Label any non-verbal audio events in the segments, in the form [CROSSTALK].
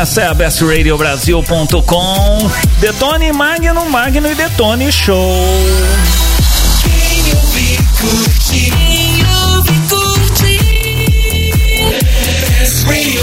Essa é a bestradiobrasil.com. Detone Magno, Magno e Detone Show. Quem ouve, curte. Quem ouve, curte. Best Radio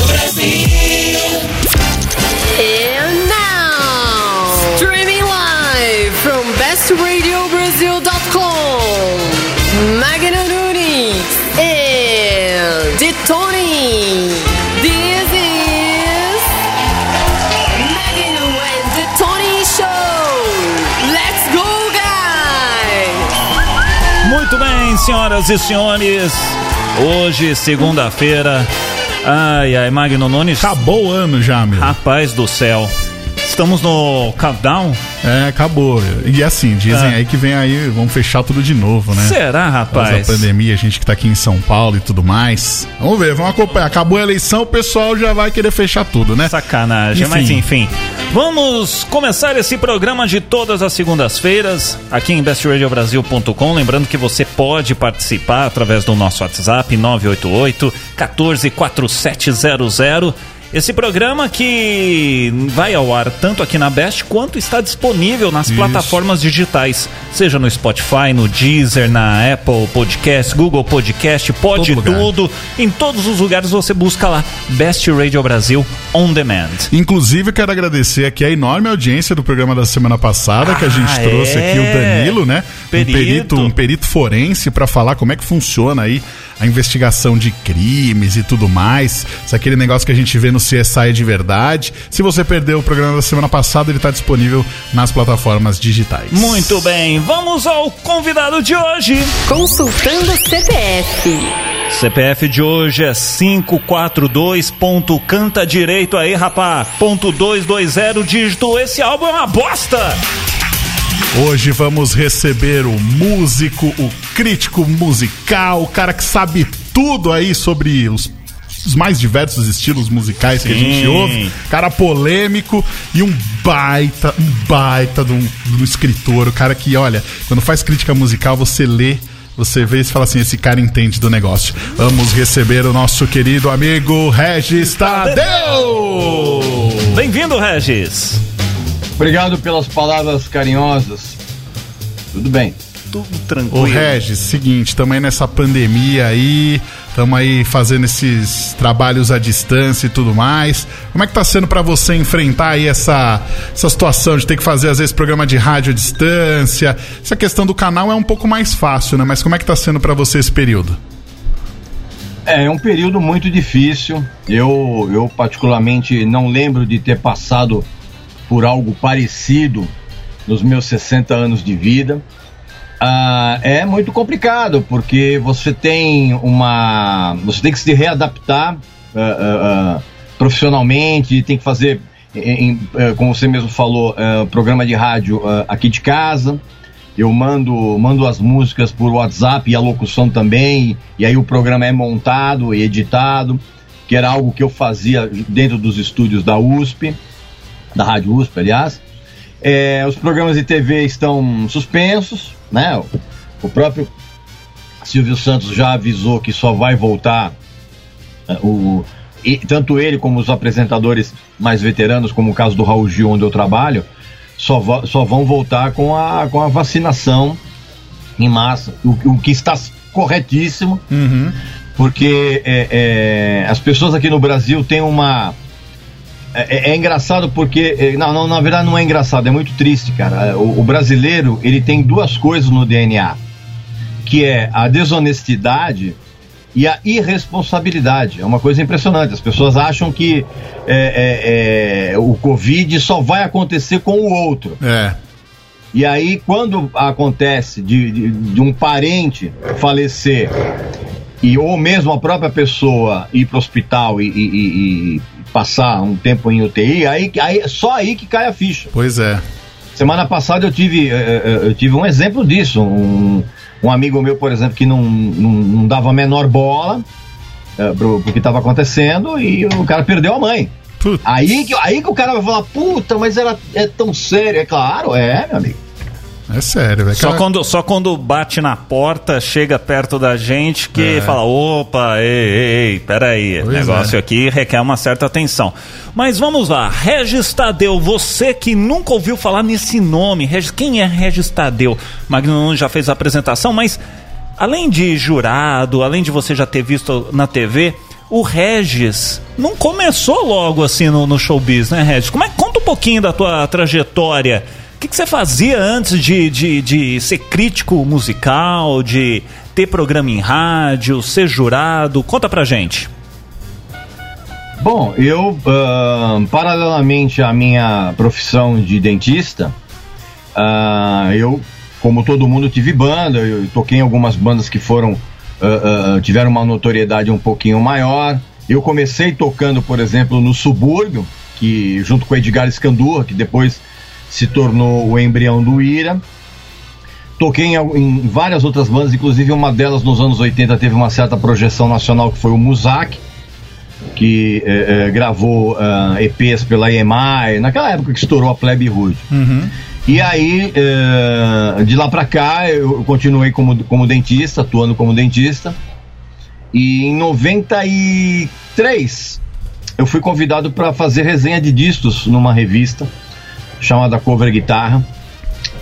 senhoras e senhores. Hoje, segunda-feira. Ai, ai, Magno Nunes. Acabou o ano já, meu. Rapaz do céu. Estamos no countdown? É, acabou. E assim, dizem Ah. aí que vem aí, vamos fechar tudo de novo, né? Será, rapaz? Após a pandemia, a gente que tá aqui em São Paulo e tudo mais. Vamos ver, vamos acompanhar. Acabou a eleição, o pessoal já vai querer fechar tudo, né? Sacanagem, Enfim. mas enfim. Vamos começar esse programa de todas as segundas-feiras aqui em bestradiobrasil.com. Lembrando que você pode participar através do nosso WhatsApp 988 144700. Esse programa que vai ao ar tanto aqui na Best quanto está disponível nas Isso. plataformas digitais, seja no Spotify, no Deezer, na Apple Podcast, Google Podcast, pode Todo lugar. tudo. Em todos os lugares você busca lá Best Radio Brasil On Demand. Inclusive, quero agradecer aqui a enorme audiência do programa da semana passada, que a gente Ah, trouxe é? aqui o Danilo, né? Perito. Um perito, um perito forense para falar como é que funciona aí a investigação de crimes e tudo mais. Se aquele negócio que a gente vê no CSI é de verdade. Se você perdeu o programa da semana passada, ele está disponível nas plataformas digitais. Muito bem, vamos ao convidado de hoje. Consultando CPF. CPF de hoje é 542. Ponto, canta direito aí, rapá. Ponto 220 dígito. Esse álbum é uma bosta. Hoje vamos receber o músico, o crítico musical, o cara que sabe tudo aí sobre os, os mais diversos estilos musicais que a gente Sim. ouve. Cara polêmico e um baita, um baita de um, de um escritor. O cara que, olha, quando faz crítica musical, você lê. Você vê e fala assim: esse cara entende do negócio. Vamos receber o nosso querido amigo Regis Tadeu! Bem-vindo, Regis. Obrigado pelas palavras carinhosas. Tudo bem. Tudo Ô tranquilo. Regis, seguinte, estamos aí nessa pandemia aí, estamos aí fazendo esses trabalhos à distância e tudo mais. Como é que tá sendo para você enfrentar aí essa, essa situação de ter que fazer às vezes programa de rádio à distância? Essa questão do canal é um pouco mais fácil, né? Mas como é que tá sendo para você esse período? É, é um período muito difícil. Eu, eu particularmente não lembro de ter passado por algo parecido nos meus 60 anos de vida. Ah, é muito complicado porque você tem uma, você tem que se readaptar ah, ah, ah, profissionalmente, tem que fazer, em- em, eh, como você mesmo falou, eh, programa de rádio aqui de casa. Eu mando, mando as músicas por WhatsApp e a locução também, e aí o programa é montado e editado, que era algo que eu fazia dentro dos estúdios da USP, da Rádio USP, aliás. É, os programas de TV estão suspensos, né? O, próprio Silvio Santos já avisou que só vai voltar é, o, e tanto ele como os apresentadores mais veteranos, como o caso do Raul Gil, onde eu trabalho, só, vo- só vão voltar com a, com a vacinação em massa, o, o que está corretíssimo, porque é, é, as pessoas aqui no Brasil têm uma. É, é engraçado porque. é, Não, não, na verdade não é engraçado, é muito triste, cara. O, o brasileiro, ele tem duas coisas no DNA, que é a desonestidade e a irresponsabilidade. É uma coisa impressionante. As pessoas acham que é, é, é, o Covid só vai acontecer com o outro. É. E aí, quando acontece de, de, de um parente falecer, e ou mesmo a própria pessoa ir para o hospital e- e- e passar um tempo em UTI, aí, aí só aí que cai a ficha. Pois é. Semana passada eu tive, eh, eh, eu tive um exemplo disso. Um, um amigo meu, por exemplo, que não, não, não dava a menor bola eh, pro, pro que estava acontecendo e o cara perdeu a mãe. Putz. Aí que, aí que o cara vai falar, puta, mas ela é tão séria. É claro, é, meu amigo. É sério, velho. Só Cara, quando, só quando bate na porta, chega perto da gente que É. fala: opa, ei, ei, peraí, o Pois negócio é. aqui requer uma certa atenção. Mas vamos lá, Regis Tadeu, você que nunca ouviu falar nesse nome, Regis, quem é Regis Tadeu? Magno já fez a apresentação, mas além de jurado, além de você já ter visto na TV, o Regis não começou logo assim no, no showbiz, né, Regis? Como é, conta um pouquinho da tua trajetória. O que, que você fazia antes de, de, de ser crítico musical, de ter programa em rádio, ser jurado? Conta pra gente. Bom, eu, ah, paralelamente à minha profissão de dentista, ah, eu, como todo mundo, tive banda. Eu toquei em algumas bandas que foram ah, tiveram uma notoriedade um pouquinho maior. Eu comecei tocando, por exemplo, no Subúrbio, que junto com Edgar Escandurra, que depois se tornou o embrião do Ira. Toquei em, em várias outras bandas, inclusive uma delas nos anos 80 teve uma certa projeção nacional, que foi o Muzak que eh, eh, gravou ah, EPs pela EMI, naquela época que estourou a Plebe Hood. E aí, eh, de lá pra cá, eu continuei como, como dentista, atuando como dentista. E em 93, eu fui convidado para fazer resenha de discos numa revista chamada Cover Guitarra.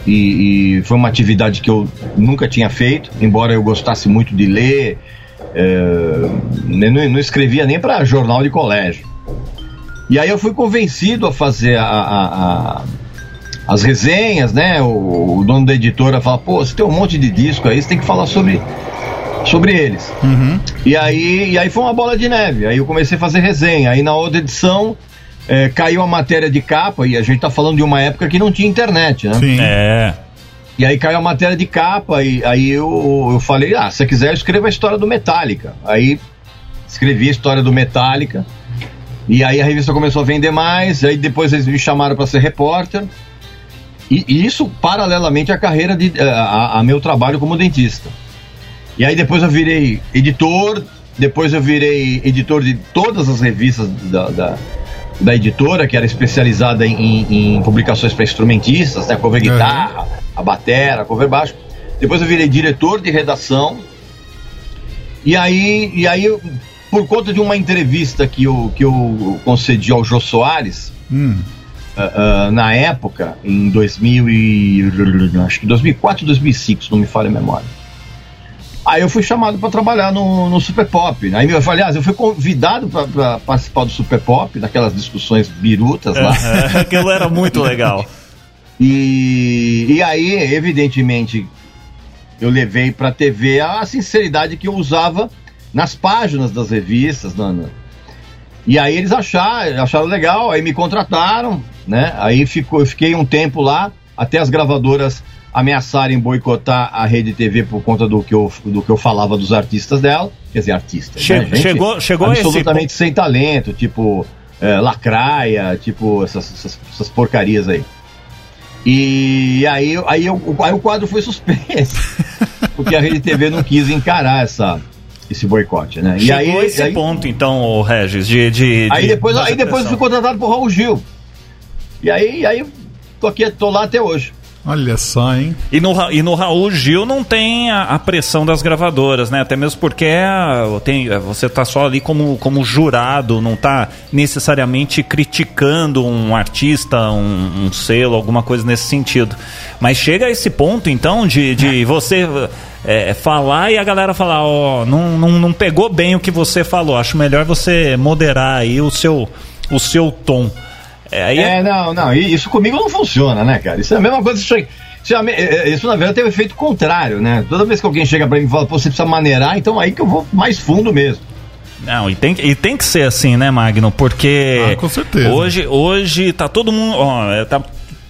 E, e foi uma atividade que eu nunca tinha feito, embora eu gostasse muito de ler. eu não, não escrevia nem para jornal de colégio. E aí eu fui convencido a fazer a- a- a- as resenhas, né? O, o dono da editora fala, pô, você tem um monte de disco aí, você tem que falar sobre, sobre eles. E, aí, e aí foi uma bola de neve. Aí eu comecei a fazer resenha. Aí na outra edição eh, caiu a matéria de capa, e a gente tá falando de uma época que não tinha internet, né? Sim. É. E aí caiu a matéria de capa, e aí eu, eu falei, ah, se você quiser eu escrevo a história do Metallica. Aí escrevi a história do Metallica. E aí a revista começou a vender mais, aí depois eles me chamaram para ser repórter. E, e isso paralelamente à carreira de eh, a, a meu trabalho como dentista. E aí depois eu virei editor, depois eu virei editor de todas as revistas da, da, da editora, que era especializada em, em- em publicações para instrumentistas, né? Cover Uhum. guitarra, a batera, cover baixo. Depois eu virei diretor de redação. E aí, e aí por conta de uma entrevista que eu, que eu concedi ao Jô Soares, Hum. ah, ah, na época, em 2000 e, acho que 2004, 2005, se não me falha a memória. Aí eu fui chamado para trabalhar no, no Super Pop. Aí eu falei, aliás, eu fui convidado para participar do Super Pop, daquelas discussões birutas lá. É, Aquilo era muito legal. E, e aí, evidentemente, eu levei para a TV a sinceridade que eu usava nas páginas das revistas. na- na- E aí eles acharam, acharam legal, aí me contrataram, né? Aí ficou, eu fiquei um tempo lá, até as gravadoras ameaçarem boicotar a rede TV por conta do que eu, do que eu falava dos artistas dela. Quer dizer, artistas. Che- né, chegou- chegou a esse absolutamente sem talento, tipo é, lacraia, tipo essas, essas, essas porcarias aí. E aí, aí, eu- aí o quadro foi suspenso. [LAUGHS] porque a Rede TV não quis encarar essa, esse boicote, né? E Chegou aí, esse aí, ponto, então, o Regis, de. de, aí de depois, fazer aí depois eu fui contratado por Raul Gil. E aí, aí tô aqui, tô lá até hoje. Olha só, hein? E no, e no Raul Gil não tem a, a pressão das gravadoras, né? Até mesmo porque é, tem, é, você tá só ali como, como jurado, não tá necessariamente criticando um artista, um, um selo, alguma coisa nesse sentido. Mas chega a esse ponto, então, de, de você é, falar e a galera falar, ó, não, não, não pegou bem o que você falou. Acho melhor você moderar aí o seu, o seu tom. É, aí é- É, não, não, e isso comigo não funciona, né, cara? Isso é a mesma coisa que chega- Isso, é a me- é, isso, na verdade, tem o efeito contrário, né? Toda vez que alguém chega pra mim e fala, pô, você precisa maneirar, então aí que eu vou mais fundo mesmo. Não, e tem, que- e tem que ser assim, né, Magno? Porque Ah, com certeza. hoje, hoje tá todo mundo. Ó, é, tá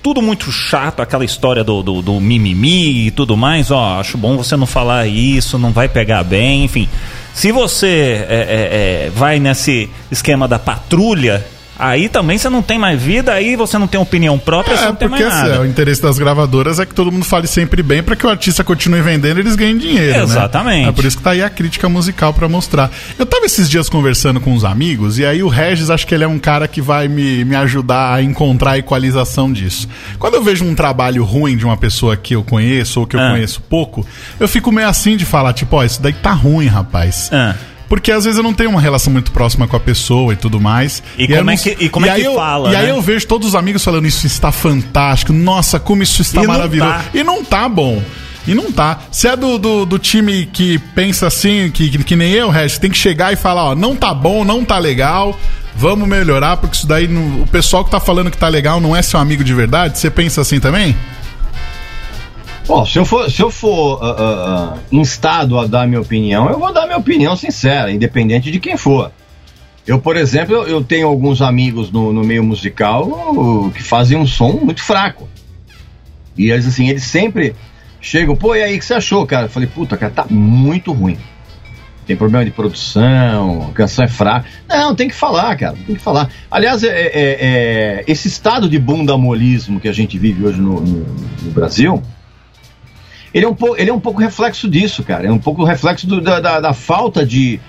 tudo muito chato, aquela história do, do, do mimimi e tudo mais. Ó, acho bom você não falar isso, não vai pegar bem, enfim. Se você é, é, é, vai nesse esquema da patrulha, Aí também você não tem mais vida, aí você não tem opinião própria, você É, não tem porque mais assim, nada. o interesse das gravadoras é que todo mundo fale sempre bem para que o artista continue vendendo e eles ganhem dinheiro, né? Exatamente. É por isso que tá aí a crítica musical para mostrar. Eu tava esses dias conversando com uns amigos e aí o Regis, acho que ele é um cara que vai me, me ajudar a encontrar a equalização disso. Quando eu vejo um trabalho ruim de uma pessoa que eu conheço ou que eu Ah. conheço pouco, eu fico meio assim de falar, tipo, ó, isso daí tá ruim, rapaz. Ah. Porque às vezes eu não tenho uma relação muito próxima com a pessoa e tudo mais. E aí como eu não- é que- e como é aí que eu- fala, E aí né? eu vejo todos os amigos falando isso está fantástico. Nossa, como isso está E não maravilhoso. tá. E não tá bom. E não tá. Se é do, do, do time que pensa assim, que, que, que nem eu, Regis, tem que chegar e falar, ó, não tá bom, não tá legal, vamos melhorar, porque isso daí, não- o pessoal que tá falando que tá legal não é seu amigo de verdade. Você pensa assim também? Bom, se eu for, se eu for ah, ah, instado a dar minha opinião, eu vou dar minha opinião sincera, independente de quem for. Eu, por exemplo, eu, tenho alguns amigos no, no meio musical uh, que fazem um som muito fraco. E eles, assim, eles sempre chegam, pô, e aí, o que você achou, cara? Eu falei, puta, cara, tá muito ruim. Tem problema de produção, a canção é fraca. Não, tem que falar, cara, tem que falar. Aliás, é, é- é- esse estado de bundamolismo que a gente vive hoje no- no- no Brasil, ele é um pouco, ele é um pouco reflexo disso, cara. É um pouco reflexo do- da, da- da falta de,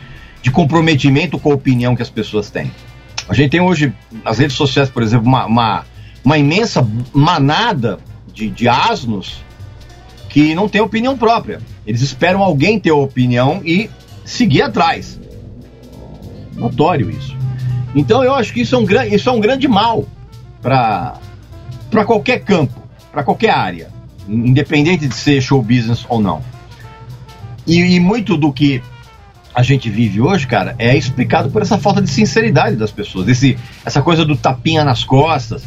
de comprometimento com a opinião que as pessoas têm. A gente tem hoje, nas redes sociais, por exemplo, uma, uma, uma imensa manada de, de asnos que não tem opinião própria. Eles esperam alguém ter opinião e seguir atrás. Notório isso. Então eu acho que isso é um, gran, isso é um grande mal para qualquer campo, para qualquer área independente de ser show business ou não. E, e muito do que a gente vive hoje, cara, é explicado por essa falta de sinceridade das pessoas, esse, essa coisa do tapinha nas costas.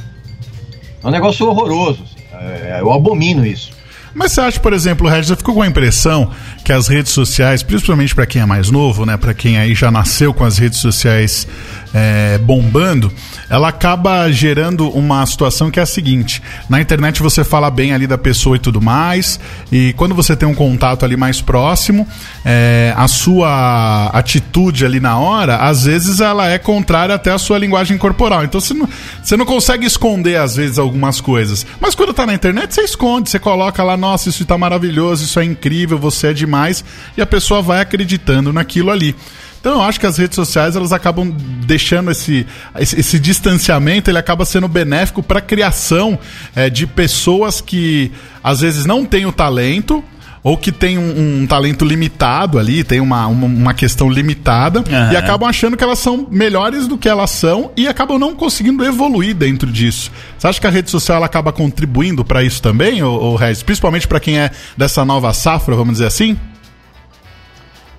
É um negócio horroroso. assim. É, eu abomino isso. Mas você acha, por exemplo, Regis, eu fico com a impressão que as redes sociais, principalmente para quem é mais novo, né, para quem aí já nasceu com as redes sociais é, bombando, ela acaba gerando uma situação que é a seguinte: na internet você fala bem ali da pessoa e tudo mais, e quando você tem um contato ali mais próximo, é, a sua atitude ali na hora, às vezes ela é contrária até à sua linguagem corporal. Então você não, você não consegue esconder às vezes algumas coisas. Mas quando tá na internet, você esconde, você coloca lá, nossa, isso tá maravilhoso, isso é incrível, você é demais, e a pessoa vai acreditando naquilo ali. Então eu acho que as redes sociais elas acabam deixando esse, esse, esse distanciamento, ele acaba sendo benéfico para a criação é, de pessoas que às vezes não têm o talento ou que tem um, um talento limitado ali, tem uma, uma, uma questão limitada Aham. e acabam achando que elas são melhores do que elas são e acabam não conseguindo evoluir dentro disso. Você acha que a rede social acaba contribuindo para isso também, ou, ou Regis? Principalmente para quem é dessa nova safra, vamos dizer assim?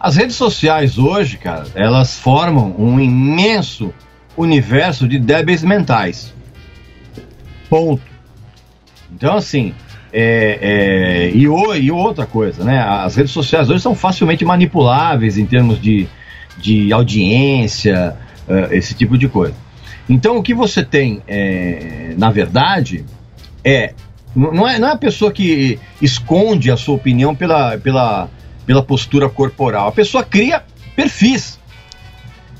As redes sociais hoje, cara, elas formam um imenso universo de débeis mentais. Ponto. Então, assim, é, é, e, o- e outra coisa, né? As redes sociais hoje são facilmente manipuláveis em termos de, de audiência, eh, esse tipo de coisa. Então, o que você tem, é, na verdade, é não, é não é a pessoa que esconde a sua opinião pela, pela, pela postura corporal. A pessoa cria perfis.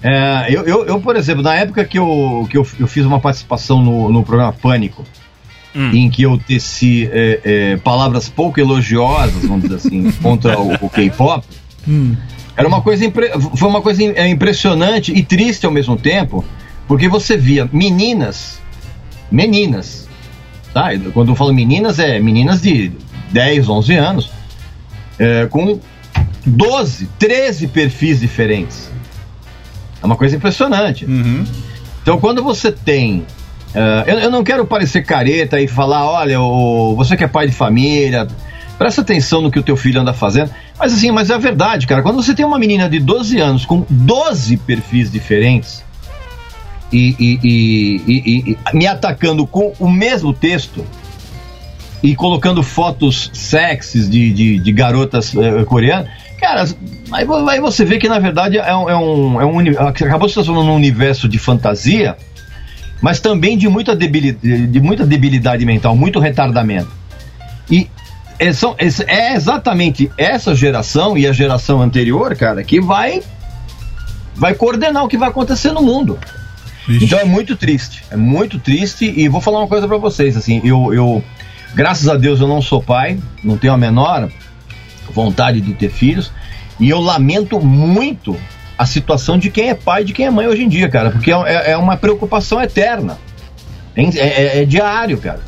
É, eu, eu, eu, por exemplo, na época que eu, que eu, eu fiz uma participação no, no programa Pânico, Hum. em que eu teci é, é, palavras pouco elogiosas, vamos dizer assim, [LAUGHS] contra o, o K-pop, era uma coisa impre- foi uma coisa é, impressionante e triste ao mesmo tempo, porque você via meninas, meninas, tá? Quando eu falo meninas, é meninas de 10, 11 anos, é, com 12, 13 perfis diferentes. É uma coisa impressionante. Uhum. Então, quando você tem. eh, eu, eu não quero parecer careta e falar, olha, o, você que é pai de família, presta atenção no que o teu filho anda fazendo. Mas assim, mas é a verdade, cara. Quando você tem uma menina de 12 anos com 12 perfis diferentes e- e- e- e me atacando com o mesmo texto e colocando fotos sexys de, de, de garotas eh, coreanas, cara, aí, aí você vê que na verdade é um, é um, é um acabou se transformando num universo de fantasia, mas também de muita debilidade, de muita debilidade mental, muito retardamento. E é, são- esse- é exatamente essa geração e a geração anterior, cara, que vai vai coordenar o que vai acontecer no mundo. Ixi. Então é muito triste, é muito triste e vou falar uma coisa pra vocês, assim, eu, eu graças a Deus eu não sou pai, não tenho a menor vontade de ter filhos e eu lamento muito a situação de quem é pai e de quem é mãe hoje em dia, cara, porque é, é uma preocupação eterna, é, é- é diário, cara.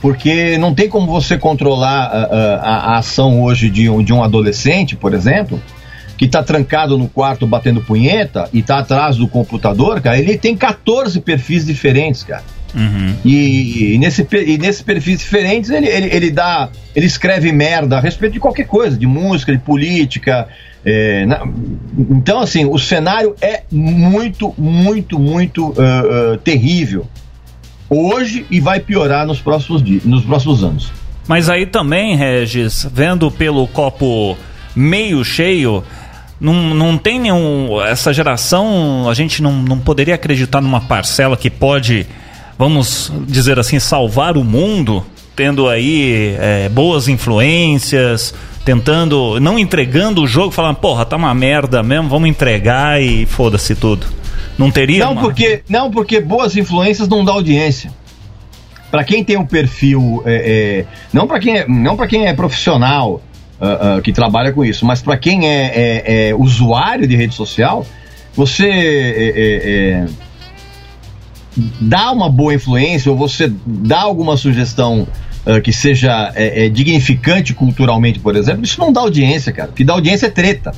Porque não tem como você controlar a, a- a ação hoje de um, de um adolescente, por exemplo, que tá trancado no quarto batendo punheta e tá atrás do computador, cara, ele tem 14 perfis diferentes, cara. Uhum. E, e nesse, e nesses perfis diferentes ele, ele, ele dá. Ele escreve merda a respeito de qualquer coisa, de música, de política. é, na- então, assim, o cenário é muito, muito, muito ah, ah, terrível. Hoje e vai piorar nos próximos, dias, nos próximos anos. Mas aí também, Regis, vendo pelo copo meio cheio, não, não tem nenhum. Essa geração, a gente não, não poderia acreditar numa parcela que pode, vamos dizer assim, salvar o mundo, tendo aí é, boas influências, tentando. não entregando o jogo, falando, porra, tá uma merda mesmo, vamos entregar e foda-se tudo. Não teria. Não uma- porque, não, porque boas influências não dá audiência. Para quem tem um perfil, é, é, não para quem, é- não para quem é profissional ah, ah, que trabalha com isso, mas para quem é, é- é usuário de rede social, você é, é, dá uma boa influência ou você dá alguma sugestão ah, que seja é, é, dignificante culturalmente, por exemplo, isso não dá audiência, cara. O que dá audiência é treta.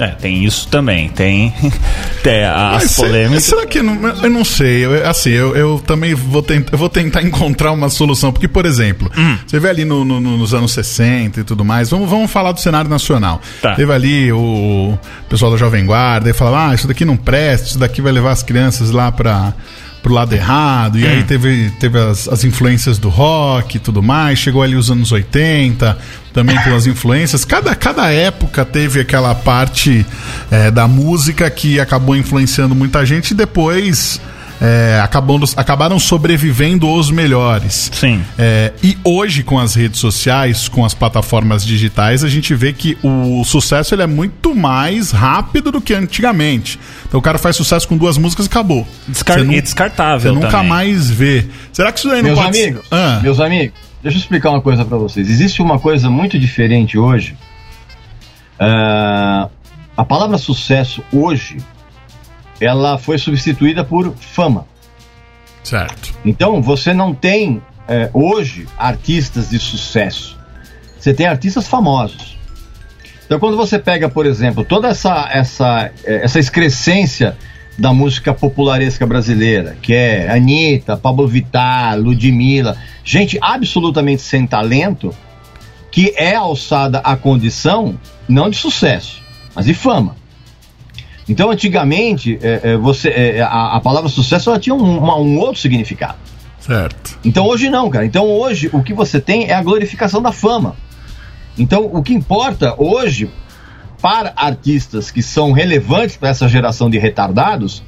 É, tem isso também. Tem, [LAUGHS] tem as Mas polêmicas. Será que não, eu não sei? Eu, assim, eu, eu também vou, eu vou tentar [LAUGHS] encontrar uma solução. Porque, por exemplo, Hum. você vê ali no- no- no- nos anos 60 e tudo mais. Vamos, vamos falar do cenário nacional. Tá. Teve ali o pessoal da Jovem Guarda e falava: ah, isso daqui não presta, isso daqui vai levar as crianças lá para pro lado errado. E Hum. aí teve, teve as, as influências do rock e tudo mais. Chegou ali os anos 80, também com as influências. Cada, cada época teve aquela parte é, da música que acabou influenciando muita gente e depois é, acabam, acabaram sobrevivendo os melhores. Sim. É, e hoje, com as redes sociais, com as plataformas digitais, a gente vê que o sucesso ele é muito mais rápido do que antigamente. Então o cara faz sucesso com duas músicas e acabou. Descar- nu- e descartável Você nunca também. mais vê. Será que isso aí não Meus pode amigos, Ah, meus amigos, deixa eu explicar uma coisa pra vocês. Existe uma coisa muito diferente hoje. Ah, a palavra sucesso hoje, ela foi substituída por fama. Certo. Então você não tem eh, hoje artistas de sucesso. Você tem artistas famosos. Então quando você pega, por exemplo, toda essa essa eh, essa excrescência da música popularesca brasileira, que é Anitta, Pablo Vittar, Ludmilla, gente absolutamente sem talento, que é alçada à condição não de sucesso, mas de fama. Então, antigamente, eh, eh, você, eh, a, a palavra sucesso ela tinha um, uma- um outro significado. Certo. Então hoje não, cara. Então hoje o que você tem é a glorificação da fama. Então o que importa hoje para artistas que são relevantes para essa geração de retardados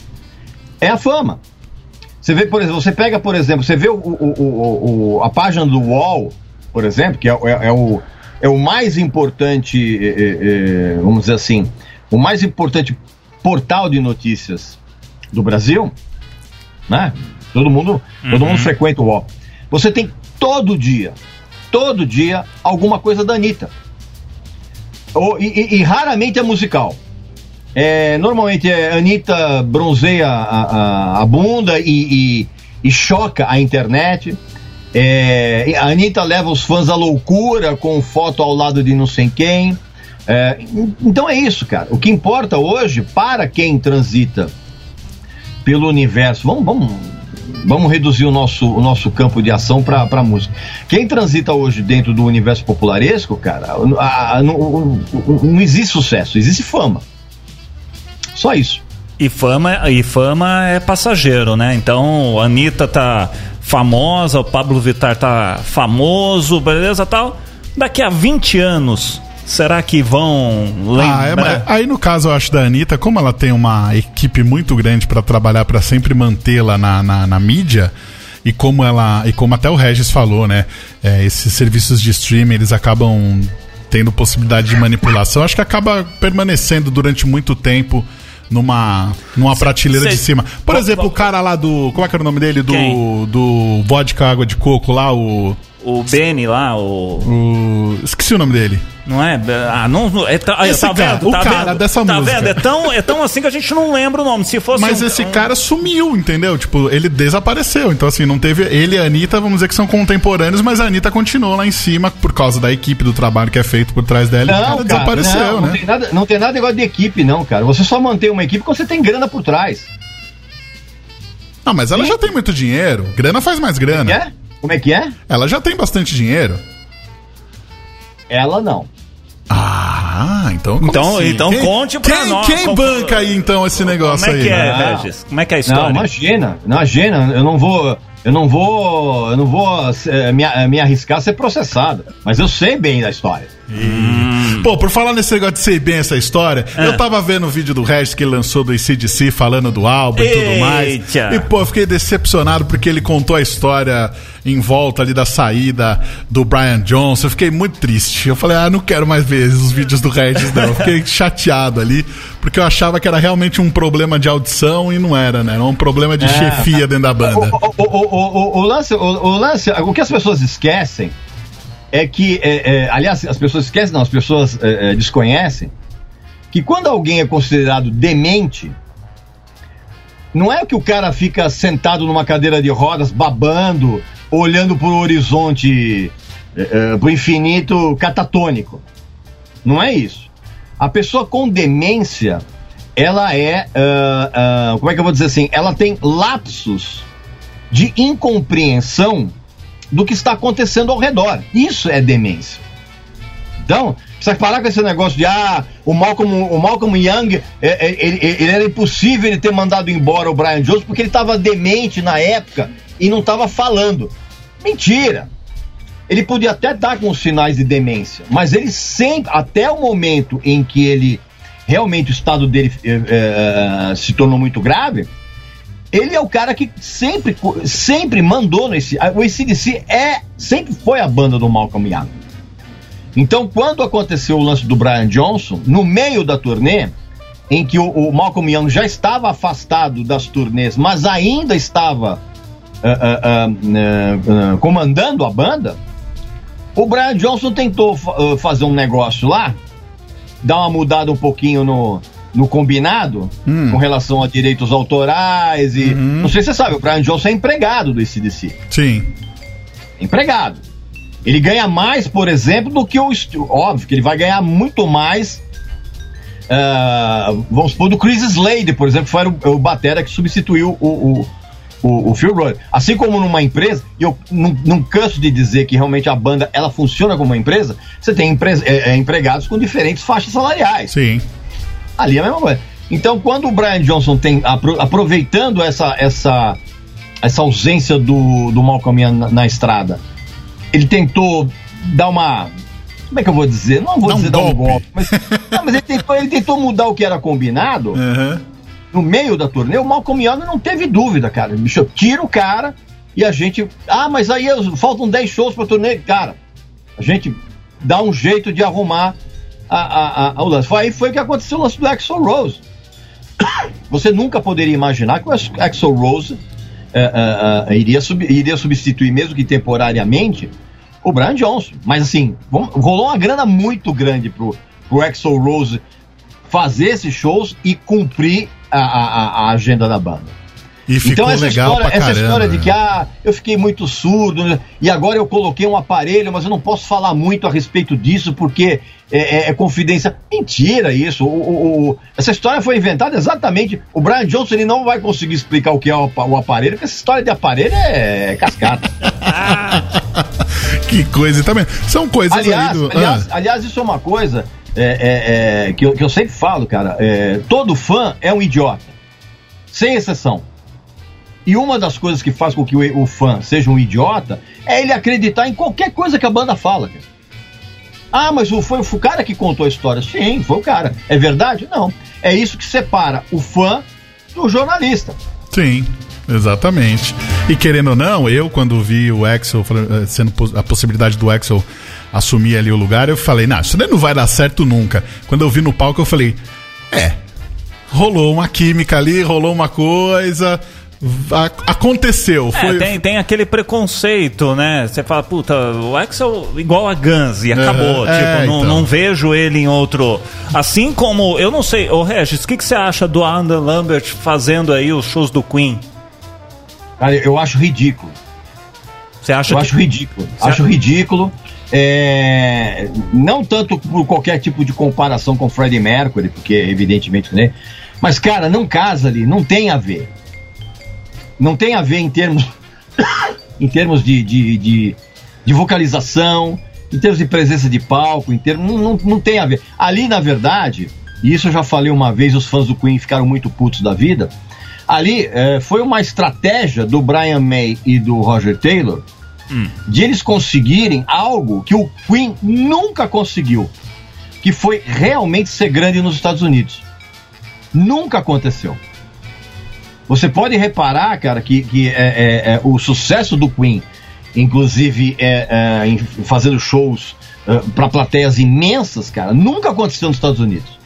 é a fama. Você vê, por exemplo, você pega, por exemplo, você vê o, o- o- a página do UOL, por exemplo, que é, é- é o, é o mais importante, é, é, é, vamos dizer assim, o mais importante portal de notícias do Brasil, né? Todo mundo, todo mundo frequenta o UOL. Você tem todo dia, todo dia, alguma coisa da Anitta. Ou- e, e- raramente é musical. É, normalmente é Anitta bronzeia a, a- a bunda e, e- e choca a internet. É, a Anitta leva os fãs à loucura com foto ao lado de não sei quem. É, então é isso, cara. O que importa hoje, para quem transita pelo universo, vamos, vamos, vamos reduzir o nosso, o nosso campo de ação para a música. Quem transita hoje dentro do universo popularesco, cara, a- a- não, não existe sucesso, existe fama. Só isso. E fama, e fama é passageiro, né? Então, a Anitta tá famosa, o Pablo Vittar tá famoso, beleza tal. Daqui a 20 anos, será que vão Ah, é, lembrar? aí no caso eu acho da Anitta, como ela tem uma equipe muito grande para trabalhar para sempre mantê-la na, na, na mídia e como ela e como até o Regis falou, né? é, esses serviços de streaming eles acabam tendo possibilidade de manipulação. Acho que acaba permanecendo durante muito tempo numa, numa prateleira cê- de cima. Por exemplo, o cara lá do. Como é que era o nome dele? Do, Quem? do vodka água de coco lá, o. O Benny lá, o. o esqueci o nome dele. Não é? Ah, não. não- É, tá, Esse tá cara, vendo? o tá cara vendo? dessa tá música. vendo? É tão, é tão assim que a gente não lembra o nome. Se fosse. Mas um- esse um- cara sumiu, entendeu? Tipo, ele desapareceu. Então, assim, não teve. Ele e a Anitta, vamos dizer que são contemporâneos, mas a Anitta continuou lá em cima por causa da equipe, do trabalho que é feito por trás dela. e o Não, cara cara, desapareceu, não, não né? tem nada, não tem nada igual de equipe, não, cara. Você só mantém uma equipe quando você tem grana por trás. Ah, mas ela já tem muito dinheiro. Grana faz mais grana. Quer? Como é que é? Ela já tem bastante dinheiro. Ela não. Ah, então. Então- assim? então Quem- conte pra quem, nós. Quem banca aí então esse negócio Como é aí? que é, Não. Regis? Como é que é a Não, história? imagina, imagina, eu não vou, eu não vou, eu não vou eh, me, eh, me arriscar a ser processado, mas eu sei bem da história. Pô, por falar nesse negócio de ser bem essa história, Ah. eu tava vendo o vídeo do Regis que ele lançou do ICDC falando do álbum e tudo mais. Eita. E, pô, eu fiquei decepcionado porque ele contou a história em volta ali da saída do Brian Johnson. Eu fiquei muito triste. Eu falei, ah, não quero mais ver os vídeos do Regis, não. Eu fiquei [LAUGHS] chateado ali, porque eu achava que era realmente um problema de audição e não era, né? Era um problema de chefia dentro da O, banda. o, o, o, o, o lance, o, o lance, o que as pessoas esquecem é que, é, é, aliás, as pessoas esquecem, não, as pessoas é, é, desconhecem que quando alguém é considerado demente, não é que o cara fica sentado numa cadeira de rodas, babando, olhando pro horizonte, é, é, pro infinito catatônico. Não é isso. A pessoa com demência, ela é. ah, ah, como é que eu vou dizer assim? Ela tem lapsos de incompreensão do que está acontecendo ao redor. Isso é demência. Então, precisa parar com esse negócio de ah, o Malcolm, o Malcolm Young, é, é, ele, ele era impossível ele ter mandado embora o Brian Jones porque ele estava demente na época e não estava falando. Mentira! Ele podia até estar com os sinais de demência, mas ele sempre, até o momento em que ele realmente o estado dele eh, eh, se tornou muito grave, ele é o cara que sempre, sempre mandou nesse. O ACDC é, sempre foi a banda do Malcolm Young. Então, quando aconteceu o lance do Brian Johnson, no meio da turnê, em que o, o Malcolm Young já estava afastado das turnês, mas ainda estava ah, ah, ah, comandando a banda, o Brian Johnson tentou ah, fazer um negócio lá, dar uma mudada um pouquinho no, no combinado, com relação a direitos autorais e. Não sei se você sabe, o Brian Johnson é empregado do ICDC. Sim. Empregado. Ele ganha mais, por exemplo, do que o. Óbvio que ele vai ganhar muito mais. ah, vamos supor, do Chris Slade, por exemplo, que foi o, o Batera que substituiu o, o, o, o Phil Roy. Assim como numa empresa, e eu não, não canso de dizer que realmente a banda ela funciona como uma empresa, você tem empre- é, é, empregados com diferentes faixas salariais. Sim. Ali é a mesma coisa. Então, quando o Brian Johnson tem, apro- aproveitando essa, essa, essa ausência do, do Malcolm na, na estrada, ele tentou dar uma. Como é que eu vou dizer? Não vou dizer dar um golpe. mas, [LAUGHS] não, mas ele, tentou, ele tentou mudar o que era combinado Aham. no meio da turnê. O Malcolm Young não teve dúvida, cara. Bicho, tira o cara e a gente. Ah, mas aí faltam 10 shows pra turnê. Cara, a gente dá um jeito de arrumar a, a, a- o lance. Foi aí foi que aconteceu o lance do Axel Rose. [COUGHS] Você nunca poderia imaginar que o Axel Rose eh, eh, eh, iria, sub- iria substituir, mesmo que temporariamente, o Brian Johnson. Mas assim, rolou uma grana muito grande pro, pro Axel Rose fazer esses shows e cumprir a- a- a agenda da banda. E ficou Então essa legal história, essa caramba. história de que né? ah, eu fiquei muito surdo né, e agora eu coloquei um aparelho, mas eu não posso falar muito a respeito disso porque é, é- é confidência. Mentira isso. O- o- o- essa história foi inventada exatamente. O Brian Johnson ele não vai conseguir explicar o que é o, apa- o aparelho, porque essa história de aparelho é cascata. [LAUGHS] Que coisa também. São coisas aliás, aí do. aliás, Ah, aliás, isso é uma coisa é, é, é, que, eu, que eu sempre falo, cara. é, todo fã é um idiota. Sem exceção. E uma das coisas que faz com que o, o fã seja um idiota é ele acreditar em qualquer coisa que a banda fala. Cara. Ah, mas foi o cara que contou a história. Sim, foi o cara. É verdade? Não. É isso que separa o fã do jornalista. Sim, exatamente. E querendo ou não, eu quando vi o Axel eh, sendo a possibilidade do Axel assumir ali o lugar, eu falei, não, isso não vai dar certo nunca. Quando eu vi no palco, eu falei, é. rolou uma química ali, rolou uma coisa. A- aconteceu. É, Foi, tem, tem aquele preconceito, né? Você fala, puta, o Axel igual a Guns e acabou. É, tipo, é, não, então. não vejo ele em outro. Assim como, eu não sei, ô Regis, o que, que você acha do Adam Lambert fazendo aí os shows do Queen? Cara, eu acho ridículo. Você acha Eu que. acho ridículo. Acho ridículo. É, não tanto por qualquer tipo de comparação com Freddie Mercury, porque evidentemente, né? Mas, cara, não casa ali, não tem a ver. Não tem a ver em termos, [COUGHS] em termos de, de, de, de vocalização, em termos de presença de palco, em termos. Não, não, não tem a ver. Ali, na verdade, e isso eu já falei uma vez, os fãs do Queen ficaram muito putos da vida. Ali eh, foi uma estratégia do Brian May e do Roger Taylor de eles conseguirem algo que o Queen nunca conseguiu, que foi realmente ser grande nos Estados Unidos. Nunca aconteceu. Você pode reparar, cara, que, que é, é, é, o sucesso do Queen, inclusive é, é, fazendo shows para plateias imensas, cara, nunca aconteceu nos Estados Unidos.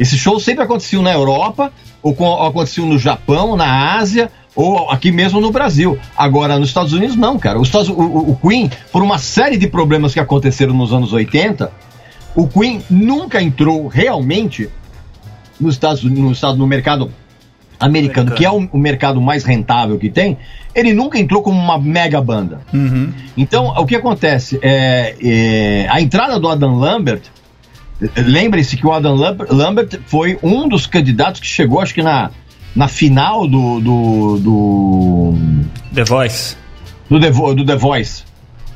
Esses shows sempre aconteciam na Europa, ou, com, ou aconteciam no Japão, na Ásia, ou aqui mesmo no Brasil. Agora, nos Estados Unidos, não, cara. Os Estados- o, o- Queen, por uma série de problemas que aconteceram nos anos 80, o Queen nunca entrou realmente nos Estados no, no mercado americano, que é o, o mercado mais rentável que tem, ele nunca entrou como uma mega banda. Uhum. Então, o que acontece? É, é, a entrada do Adam Lambert, lembre-se que o Adam Lambert, foi um dos candidatos que chegou, acho que na, na final do, do, do, The Voice. do, The, do The Voice.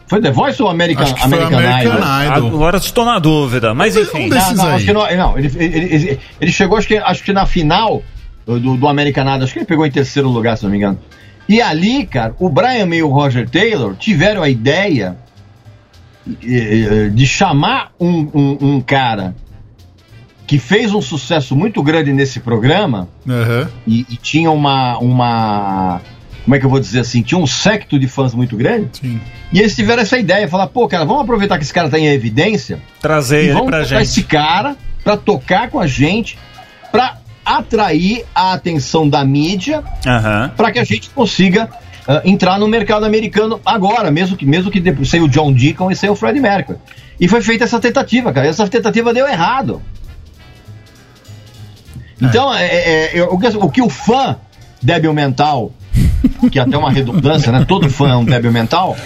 Foi The Voice ou American, Acho que foi American, Idol? Idol. Agora estou na dúvida, mas enfim. um Não, não, aí. acho que não, não ele, ele, ele- ele chegou, acho que, acho que na final do, do American Idol, acho que ele pegou em terceiro lugar, se não me engano. E ali, cara, o Brian May e o Roger Taylor tiveram a ideia eh, de chamar um, um, um cara que fez um sucesso muito grande nesse programa Aham. e, e tinha uma, uma. Como é que eu vou dizer assim? Tinha um secto de fãs muito grande. Sim. E eles tiveram essa ideia, falar, pô, cara, vamos aproveitar que esse cara tá em evidência Trazer ele vamos pra gente. esse cara pra tocar com a gente, pra atrair a atenção da mídia, Aham. pra que a gente consiga ah, entrar no mercado americano agora, mesmo que mesmo que sem o John Deacon e sem o Freddie Mercury. E foi feita essa tentativa, cara. e Essa tentativa deu errado. Então, é, é, é, o, que, o que o fã débil mental, que é até uma redundância, né? Todo fã é um débil mental.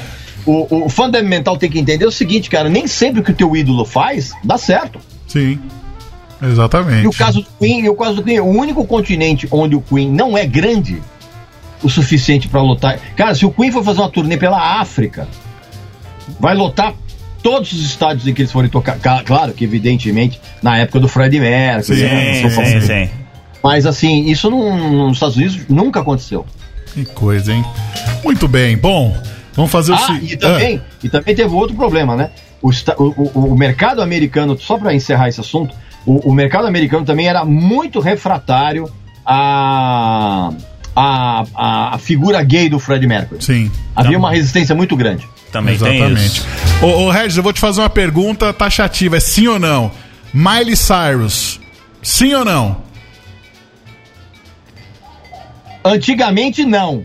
O, o fã débil mental tem que entender o seguinte, cara, nem sempre o que o teu ídolo faz dá certo. Sim. Exatamente. E o caso do Queen, o caso do Queen, o único continente onde o Queen não é grande o suficiente pra lotar. Cara, se o Queen for fazer uma turnê pela África, vai lotar todos os estádios em que eles forem tocar. Ca- Claro que, evidentemente, na época do Freddie Mercury. Sim, né, Sim, sim. Mas assim, isso não- nos Estados Unidos nunca aconteceu. Que coisa, hein? Muito bem. Bom, vamos fazer o Ah, seguinte. e também, e também teve outro problema, né? O- o- o mercado americano, só para encerrar esse assunto, o, o mercado americano também era muito refratário à, à, à, à figura gay do Fred Mercury. Sim. Havia uma resistência muito grande. Também tem Exatamente. isso. Ô, ô Regis, eu vou te fazer uma pergunta taxativa. É sim ou não? Miley Cyrus, sim ou não? Antigamente, não.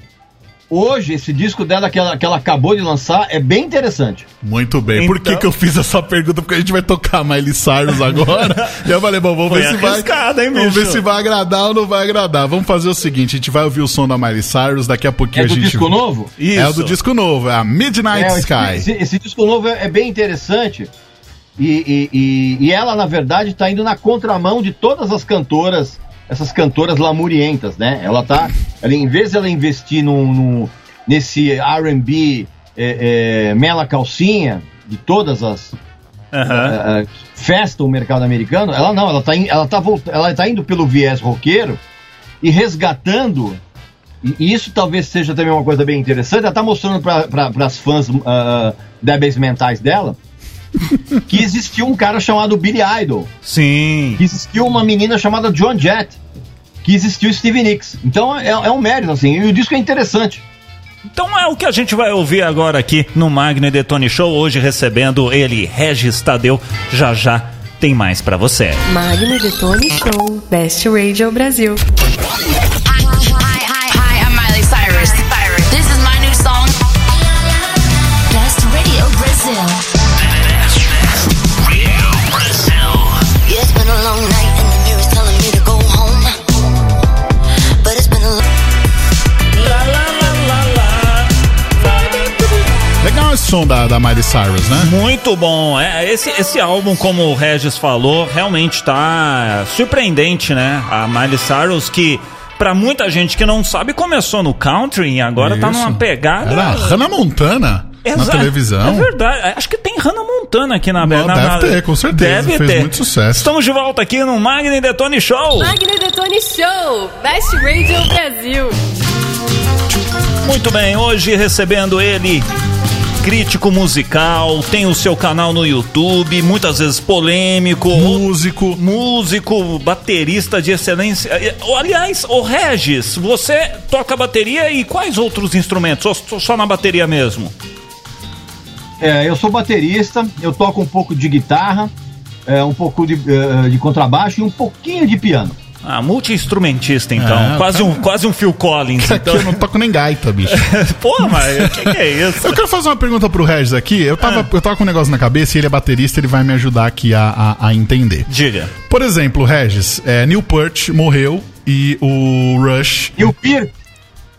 Hoje, esse disco dela que ela, que ela acabou de lançar é bem interessante. Muito bem. Por que, Então- que eu fiz essa pergunta? Porque a gente vai tocar Miley Cyrus agora. e [LAUGHS] eu falei, bom, vamos Foi ver se vai. hein, vamos ver se vai agradar ou não vai agradar. Vamos fazer o seguinte: a gente vai ouvir o som da Miley Cyrus, daqui a pouquinho É a do gente. disco novo? Isso. É o do disco novo, é a Midnight É, esse, Sky. esse- esse disco novo é, é bem interessante. E, e- e- e ela, na verdade, está indo na contramão de todas as cantoras, essas cantoras lamurientas, né? Ela tá. Ela, em vez de ela investir num, num- nesse RB é, é, mela calcinha, de todas as. Aham. é, é, festa o mercado americano, ela não, ela tá, in- ela, tá volt, ela tá indo pelo viés roqueiro e resgatando. E isso talvez seja também uma coisa bem interessante. Ela tá mostrando para as fãs ah, débeis mentais dela [LAUGHS] que existiu um cara chamado Billy Idol, Sim. que existiu uma menina chamada John Jett, que existiu Stevie Nicks. Então é, é um mérito, assim. E o disco é interessante. Então é o que a gente vai ouvir agora aqui no Magno e Detone Show, hoje recebendo ele, Regis Tadeu, já já tem mais para você. Magno Detone Show, Best Radio Brasil. Som da, da Miley Cyrus, né? Muito bom. É, esse, esse álbum, como o Regis falou, realmente tá surpreendente, né? A Miley Cyrus, que pra muita gente que não sabe, começou no country e agora tá Isso. numa pegada. Era a Hannah Montana na Exa- televisão. É verdade. Acho que tem Hannah Montana aqui na Não, na- deve na- ter, com certeza. Deve Fez ter. muito sucesso. Estamos de volta aqui no Magni Detone Show. Magno Detone Show, Best Radio Brasil. Muito bem, hoje recebendo ele, crítico musical, tem o seu canal no YouTube, muitas vezes polêmico. Músico. Músico, baterista de excelência. Aliás, o Regis, você toca bateria e quais outros instrumentos? Ou só- na bateria mesmo? É, eu sou baterista, eu toco um pouco de guitarra, é, um pouco de, eh, de contrabaixo e um pouquinho de piano. Ah, multi-instrumentista então. É, quase, um, quase um Phil Collins. Aqui Então. eu não toco nem gaita, bicho. [LAUGHS] Pô, mas o que, que é isso? Eu quero fazer uma pergunta pro Regis aqui. Eu tava, Ah. eu tava com um negócio na cabeça e ele é baterista, ele vai me ajudar aqui a, a, a entender. Diga. Por exemplo, Regis, é, Neil Peart morreu e o Rush. E o Peart,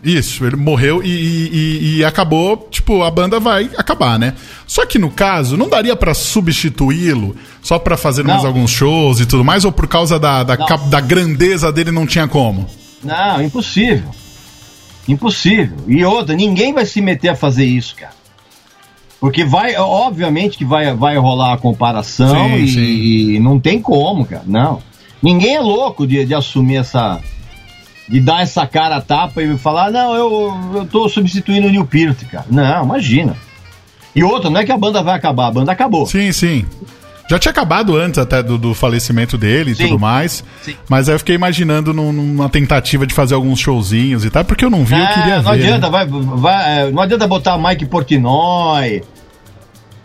Isso, ele morreu e, e- e- acabou, tipo, a banda vai acabar, né? Só que no caso, não daria pra substituí-lo só pra fazer mais Não. alguns shows e tudo mais, ou por causa da, da, da grandeza dele não tinha como? não, impossível. Impossível. E outra, ninguém vai se meter a fazer isso, cara. Porque vai, obviamente que vai, vai rolar a comparação Sim, e, sim. e não tem como, cara. Não. Ninguém é louco de, de assumir essa. De dar essa cara a tapa e falar, não, eu, eu tô substituindo o Neil Peart, cara. Não, imagina. E outra, não é que a banda vai acabar, a banda acabou. Sim, sim. Já tinha acabado antes até do, do falecimento dele e Sim. tudo mais. Sim. Mas aí eu fiquei imaginando num- numa tentativa de fazer alguns showzinhos e tal, porque eu não vi, eu Ah, queria não ver. adianta, né? vai, vai, é, não adianta botar Mike Portnoy.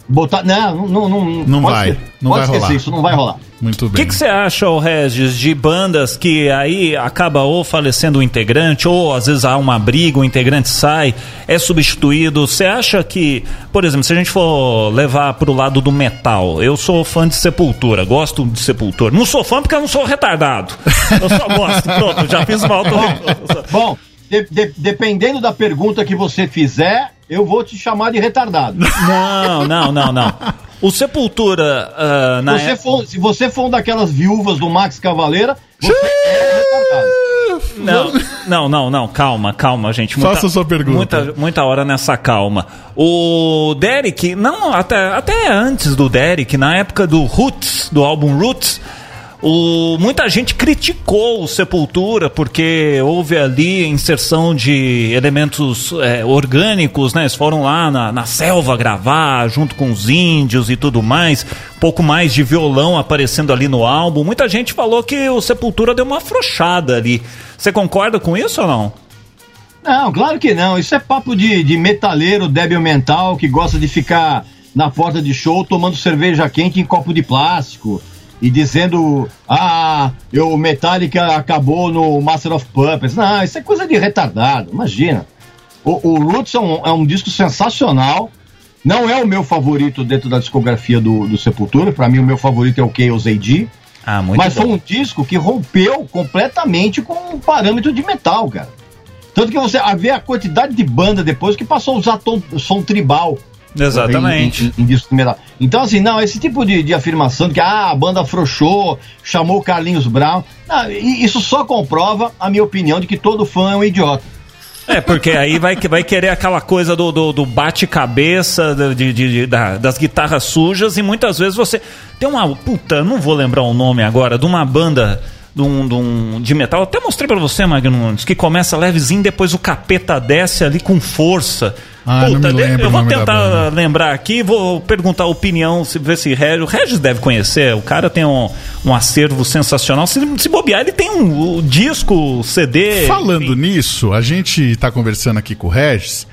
Botar. Não, não, não. Não pode vai, esquecer, não pode vai esquecer rolar. isso, não vai rolar. Muito O bem. que que você acha, ô Regis, de bandas que aí acaba ou falecendo o integrante, ou às vezes há uma briga, o integrante sai, é substituído? Você acha que, por exemplo, se a gente for levar pro lado do metal, eu sou fã de Sepultura, gosto de Sepultura. Não sou fã porque eu não sou retardado. Eu só gosto, pronto, já fiz mal. [LAUGHS] Bom, de- de- dependendo da pergunta que você fizer, eu vou te chamar de retardado. Não, não, não, não. O Sepultura, ah, na Você época- for- se você for um daquelas viúvas do Max Cavaleira, você é retardado. Não, não, não, não, calma, calma, gente. Faça sua pergunta. Muita, muita hora nessa calma. O Derek, não, até, até antes do Derek, na época do Roots, do álbum Roots, o, muita gente criticou o Sepultura porque houve ali inserção de elementos é, orgânicos, né? Eles foram lá na, na selva gravar junto com os índios e tudo mais. Pouco mais de violão aparecendo ali no álbum. Muita gente falou que o Sepultura deu uma afrouxada ali. Você concorda com isso ou não? Não, claro que não. Isso é papo de, de metaleiro débil mental que gosta de ficar na porta de show tomando cerveja quente em copo de plástico e dizendo: Ah, eu, o Metallica acabou no Master of Puppets. Não, isso é coisa de retardado, imagina. O, o Roots é um, é um disco sensacional. Não é o meu favorito dentro da discografia do, do Sepultura. Para mim, o meu favorito é o Chaos AD. Ah, Mas bom. foi um disco que rompeu completamente com o parâmetro de metal, cara. Tanto que você vê a quantidade de banda depois que passou a usar tom, som tribal. Exatamente. Em, em, em disco de metal. Então, assim, não, esse tipo de, de afirmação de que ah, a banda afrouxou, chamou o Carlinhos Brown. Não, isso só comprova a minha opinião de que todo fã é um idiota. É, porque aí vai, que- vai querer aquela coisa do, do, do bate-cabeça, de, de- de- da- das guitarras sujas, e muitas vezes você. Tem uma. Puta, não vou lembrar o nome agora, de uma banda. De, um, de, um- de metal, eu até mostrei pra você, Magno Nunes, que começa levezinho, depois o capeta desce ali com força. Ah, de- lembro eu vou tentar lembrar aqui, vou perguntar a opinião, se ver se Regis, o Regis deve conhecer, o cara tem um, um acervo sensacional. Se, se bobear, ele tem um, um disco, CD. Falando enfim. nisso, a gente tá conversando aqui com o Regis.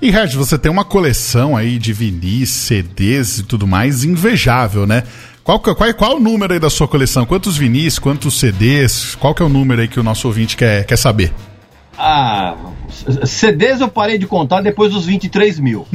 E Regis, você tem uma coleção aí de vinis, CDs e tudo mais invejável, né? Qual, qual, qual o número aí da sua coleção? Quantos vinis, quantos CDs? Qual que é o número aí que o nosso ouvinte quer, quer saber? Ah, CDs eu parei de contar depois dos 23 mil.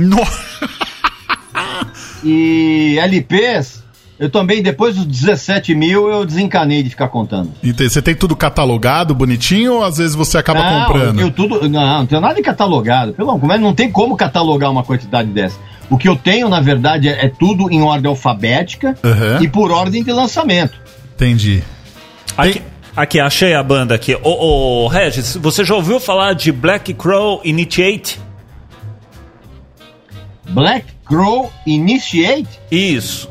E LPs, eu também, depois dos 17 mil, eu desencanei de ficar contando. Entendi. Você tem tudo catalogado, bonitinho, ou às vezes você acaba não, comprando? Eu tudo, não, não tenho nada catalogado. Pelo amor, não tem como catalogar uma quantidade dessa. O que eu tenho, na verdade, é, é tudo em ordem alfabética Aham. e por ordem de lançamento. Entendi. Aqui, aqui, achei a banda aqui. Ô, ô, Regis, você já ouviu falar de Black Crow Initiate? Black Crow Initiate? Isso.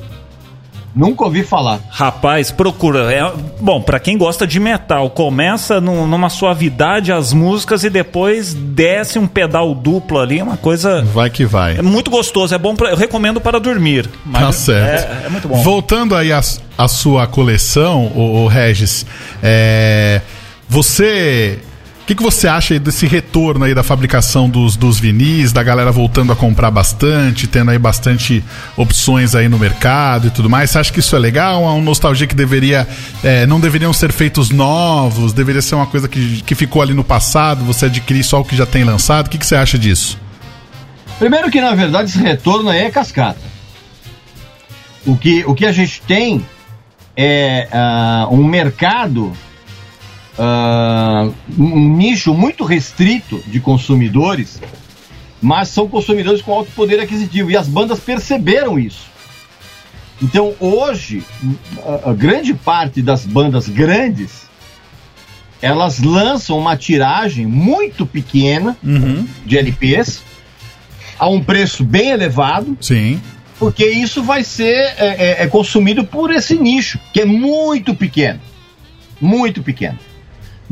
Nunca ouvi falar. Rapaz, procura. É, bom, pra quem gosta de metal, começa num- numa suavidade as músicas e depois desce um pedal duplo ali, uma coisa. Vai que vai. É muito gostoso, é bom pra, eu recomendo para dormir. Mas Tá certo. É, é muito bom. Voltando aí à à sua coleção, o, Regis, é, você. O que, que você acha aí desse retorno aí da fabricação dos, dos vinis, da galera voltando a comprar bastante, tendo aí bastante opções aí no mercado e tudo mais? Você acha que isso é legal? É uma nostalgia que deveria. é, não deveriam ser feitos novos, deveria ser uma coisa que, que ficou ali no passado, você adquirir só o que já tem lançado? O que, que você acha disso? Primeiro que, na verdade, esse retorno aí é cascata. O que, o que a gente tem é ah, um mercado, ah, um nicho muito restrito de consumidores, mas são consumidores com alto poder aquisitivo. E as bandas perceberam isso. Então, hoje, a, grande parte das bandas grandes, elas lançam uma tiragem muito pequena de LPs, a um preço bem elevado, Sim. porque isso vai ser é, é, é consumido por esse nicho, que é muito pequeno. Muito pequeno.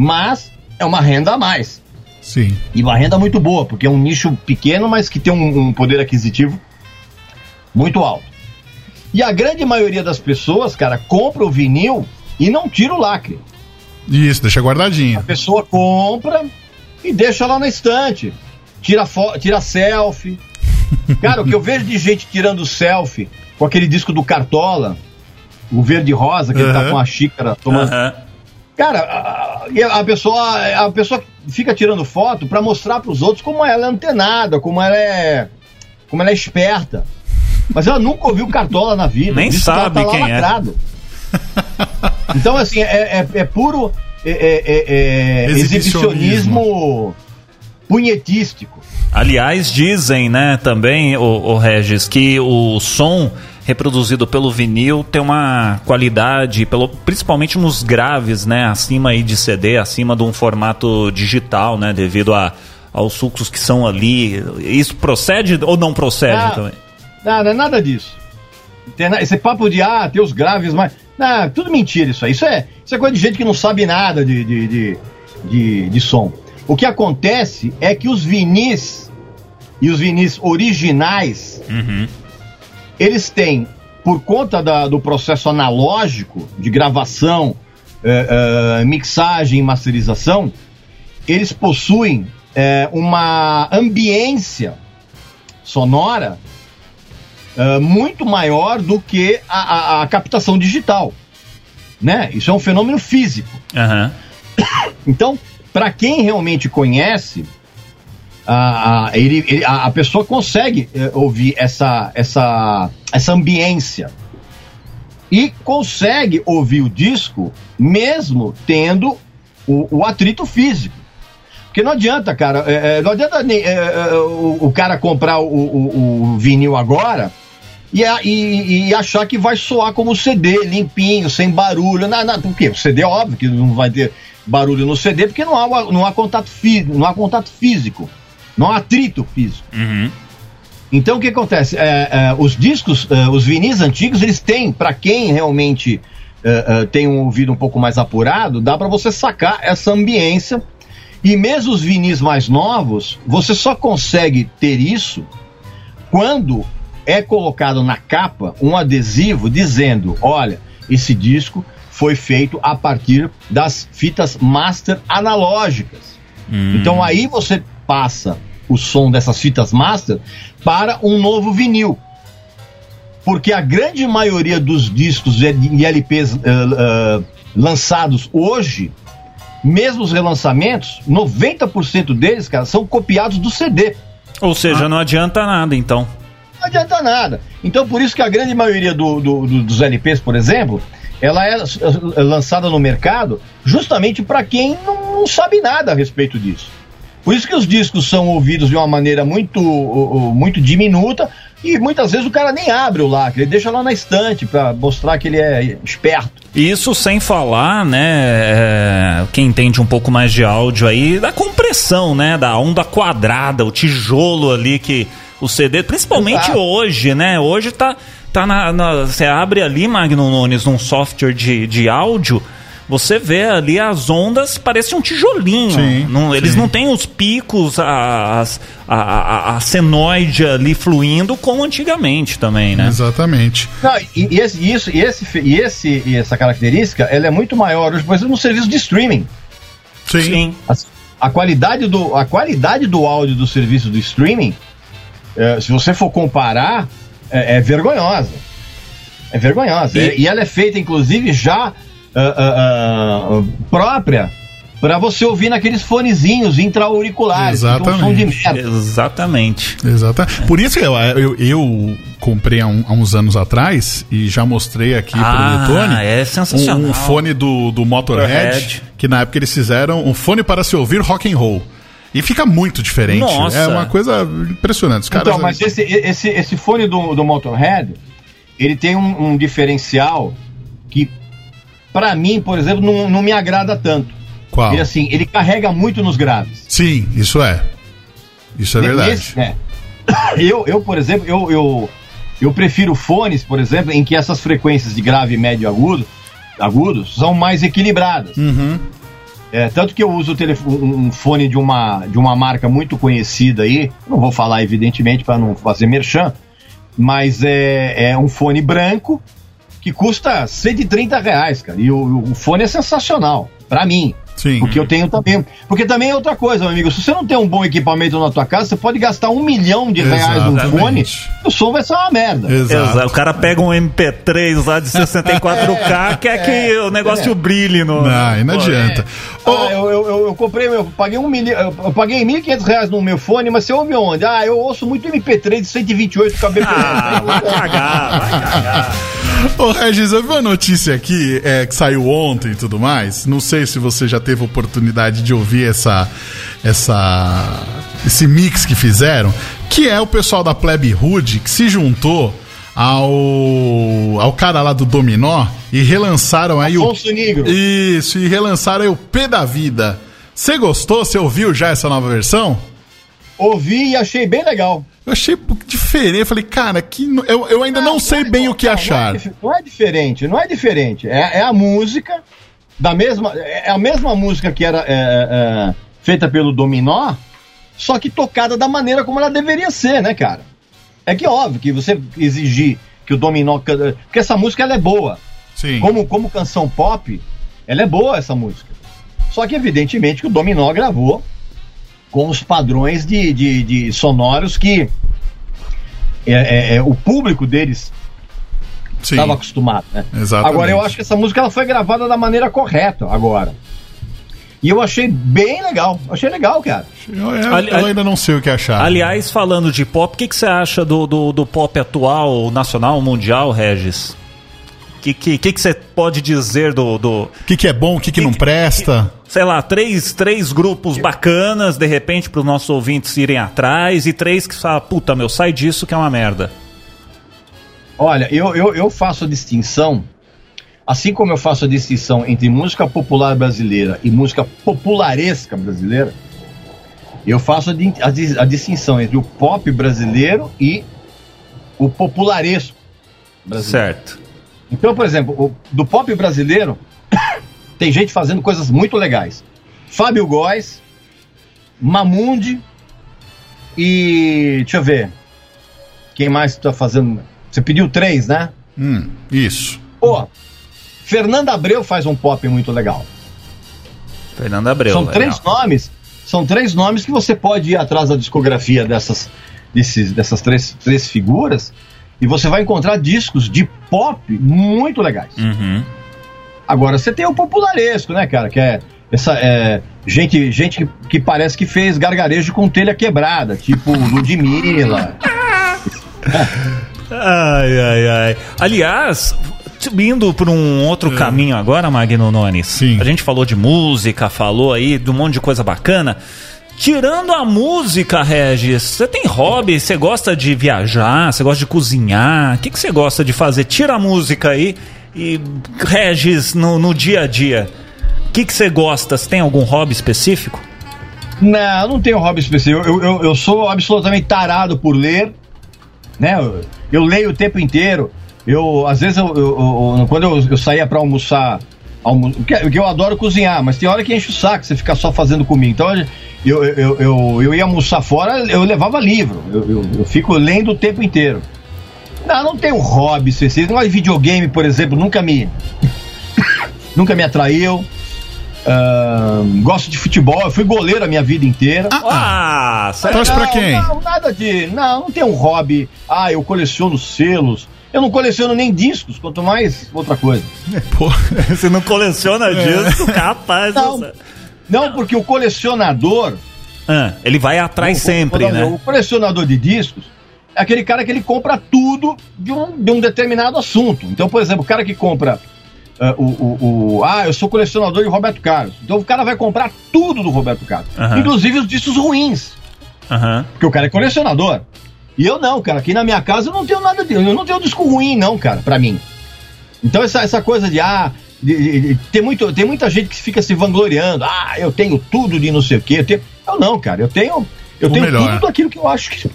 Mas é uma renda a mais. Sim. E uma renda muito boa, porque é um nicho pequeno, mas que tem um, um poder aquisitivo muito alto. E a grande maioria das pessoas, cara, compra o vinil e não tira o lacre. Isso, deixa guardadinho. A pessoa compra e deixa lá na estante. Tira, tira selfie. [LAUGHS] Cara, o que eu vejo de gente tirando selfie com aquele disco do Cartola, o verde rosa, que ele tá com a xícara tomando. Aham. Cara, a, a pessoa, a pessoa fica tirando foto pra mostrar pros outros como ela é antenada, como ela é, como ela é esperta. Mas ela nunca ouviu Cartola na vida. Nem por isso que sabe tá quem é. Então, assim, é, é, é puro é, é, é, é, Exibicionismo. exibicionismo punhetístico. Aliás, dizem, né, também, o, o Regis, que o som reproduzido pelo vinil tem uma qualidade, pelo, principalmente nos graves, né, acima aí de CD, acima de um formato digital, né, devido a, aos sucos que são ali. Isso procede ou não procede Ah, também? Nada, nada disso. Esse papo de, ah, tem os graves, mas. Não, tudo mentira isso aí. Isso é, isso é coisa de gente que não sabe nada de, de, de, de, de som. O que acontece é que os vinis e os vinis originais, eles têm, por conta da- do processo analógico de gravação, eh, eh, mixagem e masterização, eles possuem eh, uma ambiência sonora eh, muito maior do que a, a- a captação digital. Né? Isso é um fenômeno físico. Aham. Então, para quem realmente conhece, a, a, ele- ele- a- a pessoa consegue eh, ouvir essa, essa, essa ambiência e consegue ouvir o disco mesmo tendo o, o atrito físico. Porque não adianta, cara, eh, não adianta eh, o, o cara comprar o, o- o vinil agora e, e- e achar que vai soar como CD, limpinho, sem barulho. Não, não, por quê? O CD, óbvio que não vai ter barulho no CD, porque não há, não há, contato, não há contato físico, não há atrito físico. Uhum. Então o que acontece? É, é, os discos, é, os vinis antigos, eles têm, para quem realmente é, é, tem um ouvido um pouco mais apurado, dá para você sacar essa ambiência. E mesmo os vinis mais novos, você só consegue ter isso quando é colocado na capa um adesivo dizendo: olha, esse disco foi feito a partir das fitas master analógicas. Então aí você passa o som dessas fitas master para um novo vinil. porque a grande maioria dos discos e LPs eh, eh, lançados hoje, mesmo os relançamentos, 90% deles, cara, são copiados do CD. Ou seja, não adianta nada, então. Não adianta nada. Então, por isso que a grande maioria do- do- do- dos LPs, por exemplo, ela é é lançada no mercado justamente para quem não, não sabe nada a respeito disso. Por isso que os discos são ouvidos de uma maneira muito, muito diminuta e muitas vezes o cara nem abre o lacre, ele deixa lá na estante para mostrar que ele é esperto. Isso sem falar, né, é, quem entende um pouco mais de áudio aí, da compressão, né, da onda quadrada, o tijolo ali que o CD, principalmente Exato. hoje, né, hoje tá, tá na, na- você abre ali, Magno Nunes, num software de, de áudio, você vê ali as ondas, parece um tijolinho. Sim, Não- eles sim. não têm os picos, as, a, a, a senoide ali fluindo como antigamente também, né? Exatamente. Não, e, e esse, isso, e, esse, e, esse, e essa característica ela é muito maior hoje, por exemplo, no serviço de streaming. Sim. Sim. A, a qualidade do, a qualidade do áudio do serviço do streaming, eh, se você for comparar, é, é vergonhosa. É vergonhosa. E- E, e ela é feita, inclusive, já ah, própria para você ouvir naqueles fonezinhos intra-auriculares. que tem um som de Exatamente. merda. Exatamente. Exato. Por isso que eu, eu, eu comprei há, um- há uns anos atrás e já mostrei aqui Ah, pro Detone é sensacional. um, um fone do, do Motorhead, que na época eles fizeram um fone para se ouvir rock and roll. E fica muito diferente. Nossa. É uma coisa impressionante. Os caras, Então, mas esse, esse, esse fone do, do Motorhead, ele tem um, um diferencial para mim, por exemplo, não, não me agrada tanto. Qual? Ele, assim, ele carrega muito nos graves. Sim, isso é. Isso é verdade. Esse- é. [COUGHS] Eu, eu, por exemplo, eu, eu, eu prefiro fones, por exemplo, em que essas frequências de grave, médio e agudo, agudos são mais equilibradas. Uhum. É, tanto que eu uso um um fone de uma, de uma marca muito conhecida aí, não vou falar evidentemente para não fazer merchan, mas é, é um fone branco que custa 130 reais, cara. E o, o fone é sensacional, para mim. Sim. Porque eu tenho também. Porque também é outra coisa, meu amigo. Se você não tem um bom equipamento na tua casa, você pode gastar um milhão de reais num Exatamente. fone, o som vai ser uma merda. Exato. Exato. O cara pega um MP3 lá de 64K, [LAUGHS] quer que o negócio brilhe no. Não, aí não adianta. Ah, Ô, eu, eu, eu, eu comprei, eu paguei um milhão, eu paguei 1.500 reais no meu fone, mas você ouve onde? Ah, eu ouço muito MP3 de 128 kbps. Ah, vai cagar, vai cagar. [LAUGHS] Ô, Regis, eu vi uma notícia aqui é, que saiu ontem e tudo mais. Não sei se você já teve oportunidade de ouvir essa, essa, esse mix que fizeram, que é o pessoal da Plebe Hood que se juntou ao, ao cara lá do Dominó e relançaram aí o. Afonso Negro. Isso, e relançaram aí o P da Vida. Você gostou? Você ouviu já essa nova versão? Ouvi e achei bem legal. Eu achei diferente. Eu falei, cara, que eu, eu ainda não, sei bem o que Não, achar. Não é, dif- não é diferente, não é diferente. É, é a música da mesma. É a mesma música que era é, é, feita pelo Dominó, só que tocada da maneira como ela deveria ser, né, cara? É que óbvio que você exigir que o Dominó. Porque essa música ela é boa. Sim. Como, como canção pop, ela é boa essa música. Só que evidentemente que o Dominó gravou com os padrões de, de, de sonoros que é, é, é, o público deles estava acostumado, né? Exatamente. Agora eu acho que essa música ela foi gravada da maneira correta agora. E eu achei bem legal. Achei legal, cara. Eu, eu- Ali- eu ainda não sei o que achar. Aliás, falando de pop, o que, que você acha do, do, do pop atual, nacional, mundial, Regis? O que, que, que, que você pode dizer do, do, O que, que é bom, o que, que não presta? Sei lá, três, três grupos bacanas, de repente, para os nossos ouvintes irem atrás, e três que falam, puta, meu, sai disso que é uma merda. Olha, eu, eu, eu faço a distinção, assim como eu faço a distinção entre música popular brasileira e música popularesca brasileira, eu faço a, a distinção entre o pop brasileiro e o popularesco brasileiro. Certo. Então, por exemplo, o- do pop brasileiro, tem gente fazendo coisas muito legais. Fábio Góes, Mamundi e. Deixa eu ver. Quem mais tá fazendo? Você pediu três, né? Hum, isso. Pô, Fernanda Abreu faz um pop muito legal. Fernando Abreu. são legal. três nomes. São três nomes que você pode ir atrás da discografia dessas, desses, dessas três, três figuras e você vai encontrar discos de pop muito legais. Uhum. Agora você tem o popularesco, né, cara? Que é essa é, gente, gente que, que parece que fez gargarejo com telha quebrada, tipo Ludmilla. Ai, ai, ai. Aliás, indo por um outro caminho agora, Magno Nunes. Sim. A gente falou de música, falou aí de um monte de coisa bacana. Tirando a música, Regis, você tem hobby? Você gosta de viajar? Você gosta de cozinhar? O que, que você gosta de fazer? Tira a música aí e, Regis, no, no dia a dia, o que, você gosta? Você tem algum hobby específico? Não, não tenho hobby específico. Eu, eu, eu sou absolutamente tarado por ler, né? Eu, eu leio o tempo inteiro. Eu, às vezes, eu, eu- quando eu, saía pra almoçar, almo, que, eu adoro cozinhar, mas tem hora que enche o saco você ficar só fazendo comigo. Então, eu, eu, eu, eu, eu ia almoçar fora, eu levava livro. Eu, eu, eu fico lendo o tempo inteiro. Não, não tenho hobby específico. Negócio de videogame, por exemplo, nunca me. [COUGHS] nunca me atraiu. Gosto de futebol, eu fui goleiro a minha vida inteira. Ah, sério? Torce pra quem? Não, nada de. Não, não tem um hobby. Ah, eu coleciono selos. Eu não coleciono nem discos, quanto mais outra coisa. Pô, [LAUGHS] Você não coleciona disco, capaz. Não. você- Não, porque o colecionador. Ah, ele vai atrás vou sempre, um- né? O colecionador de discos é aquele cara que ele compra tudo de um, de um determinado assunto. Então, por exemplo, o cara que compra. ah, o, o, o- ah, eu sou colecionador de Roberto Carlos. Então o cara vai comprar tudo do Roberto Carlos. Aham. Inclusive os discos ruins. Aham. Porque o cara é colecionador. E eu não, cara. Aqui na minha casa eu não tenho nada de. Eu não tenho disco ruim, não, cara, pra mim. Então essa, essa coisa de, ah, de- de- de- tem, muito, tem muita gente que fica se vangloriando. Ah, eu tenho tudo de não sei o quê. Eu, tenho... eu não, cara. Eu tenho, eu O tenho melhor. tudo daquilo que eu acho que.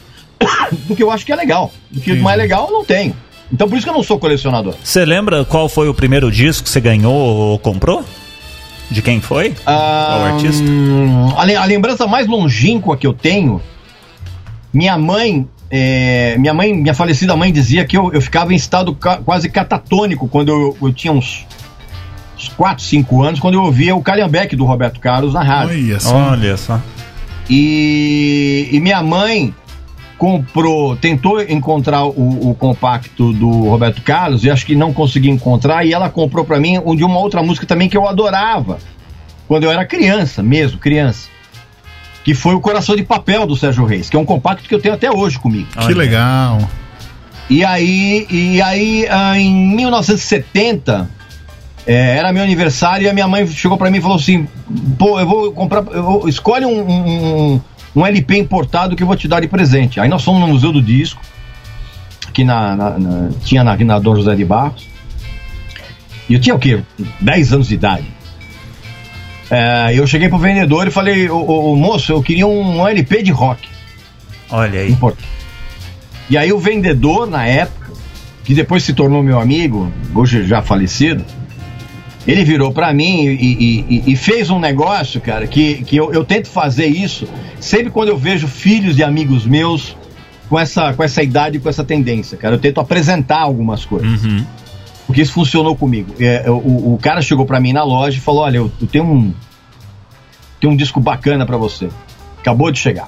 [COUGHS] do que eu acho que é legal. Do que não é legal, eu não tenho. Então por isso que eu não sou colecionador. Você lembra qual foi o primeiro disco que você ganhou ou comprou? De quem foi? Ah, Qual artista? hum, a, le- a lembrança mais longínqua que eu tenho, minha mãe, é, minha mãe, minha falecida mãe dizia que eu, eu ficava em estado ca- quase catatônico quando eu, eu tinha uns, uns 4, 5 anos, quando eu ouvia o Calhambeck do Roberto Carlos na rádio. olha só. Olha só. E, e minha mãe comprou, tentou encontrar o, o compacto do Roberto Carlos e acho que não conseguiu encontrar. E ela comprou pra mim um de uma outra música também que eu adorava quando eu era criança, mesmo criança. Que foi o Coração de Papel do Sérgio Reis, que é um compacto que eu tenho até hoje comigo. Que legal. E aí, e aí ah, em 1970, é, era meu aniversário e a minha mãe chegou pra mim e falou assim: pô, eu vou comprar, eu vou- escolhe um, um, um LP importado que eu vou te dar de presente. Aí nós fomos no Museu do Disco, que na, na- na- tinha na, na Dom José de Barros. E eu tinha o quê? 10 anos de idade. É, eu cheguei pro vendedor e falei: ô, moço, eu queria um LP de rock. Olha aí. Importante. E aí o vendedor, na época, que depois se tornou meu amigo, hoje já falecido, ele virou pra mim e, e- e- e fez um negócio, cara, que, que eu, eu tento fazer isso sempre quando eu vejo filhos de amigos meus com essa, com essa idade, com essa tendência, cara. Eu tento apresentar algumas coisas. Uhum. Porque isso funcionou comigo. É, o, o cara chegou pra mim na loja e falou: Olha, eu, eu tenho um. Tenho um disco bacana pra você. Acabou de chegar.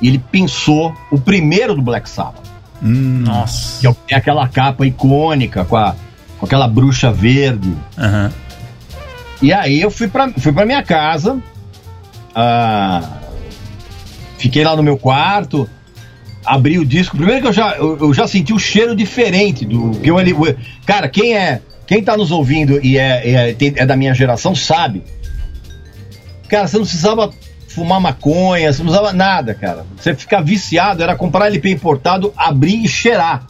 E ele pensou o primeiro do Black Sabbath. Nossa. Que é é aquela capa icônica com, a, com aquela bruxa verde. Aham. E aí eu fui pra, fui pra minha casa. ah, fiquei lá no meu quarto. Abri o disco. Primeiro que eu já, eu, eu já senti o cheiro diferente do que eu ali. Cara, quem é. Quem tá nos ouvindo e é, é, é da minha geração sabe. Cara, você não precisava fumar maconha, você não precisava nada, cara. Você ficar viciado era comprar LP importado, abrir e cheirar.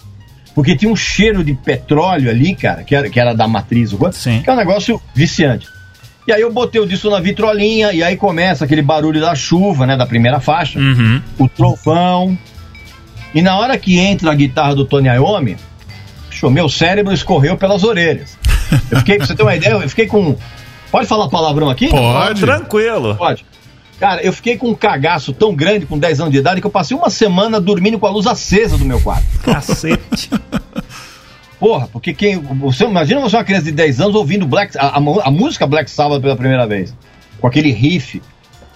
Porque tinha um cheiro de petróleo ali, cara, que era, que era da matriz, o- Sim. que é um negócio viciante. E aí eu botei o disco na vitrolinha, e aí começa aquele barulho da chuva, né, da primeira faixa, Uhum. o trovão. E na hora que entra a guitarra do Tony Iommi, meu cérebro escorreu pelas orelhas. Eu fiquei, pra você ter uma [LAUGHS] ideia, eu fiquei com... Pode falar palavrão aqui? Pode. Tranquilo. Pode. Cara, eu fiquei com um cagaço tão grande com 10 anos de idade que eu passei uma semana dormindo com a luz acesa do meu quarto. Cacete. [LAUGHS] Porra, porque quem. Você imagina você uma criança de 10 anos ouvindo Black, a, a a música Black Sabbath pela primeira vez. Com aquele riff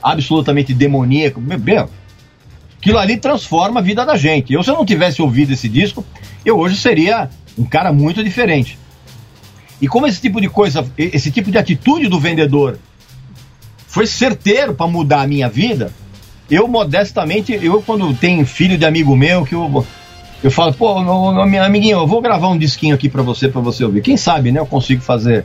absolutamente demoníaco. Meu. aquilo ali transforma a vida da gente. Eu, se eu não tivesse ouvido esse disco, eu hoje seria um cara muito diferente. E como esse tipo de coisa, esse tipo de atitude do vendedor foi certeiro para mudar a minha vida, eu modestamente, eu quando tenho filho de amigo meu, que eu, eu falo, pô, meu, meu amiguinho, eu vou gravar um disquinho aqui para você, para você ouvir. Quem sabe, né, eu consigo fazer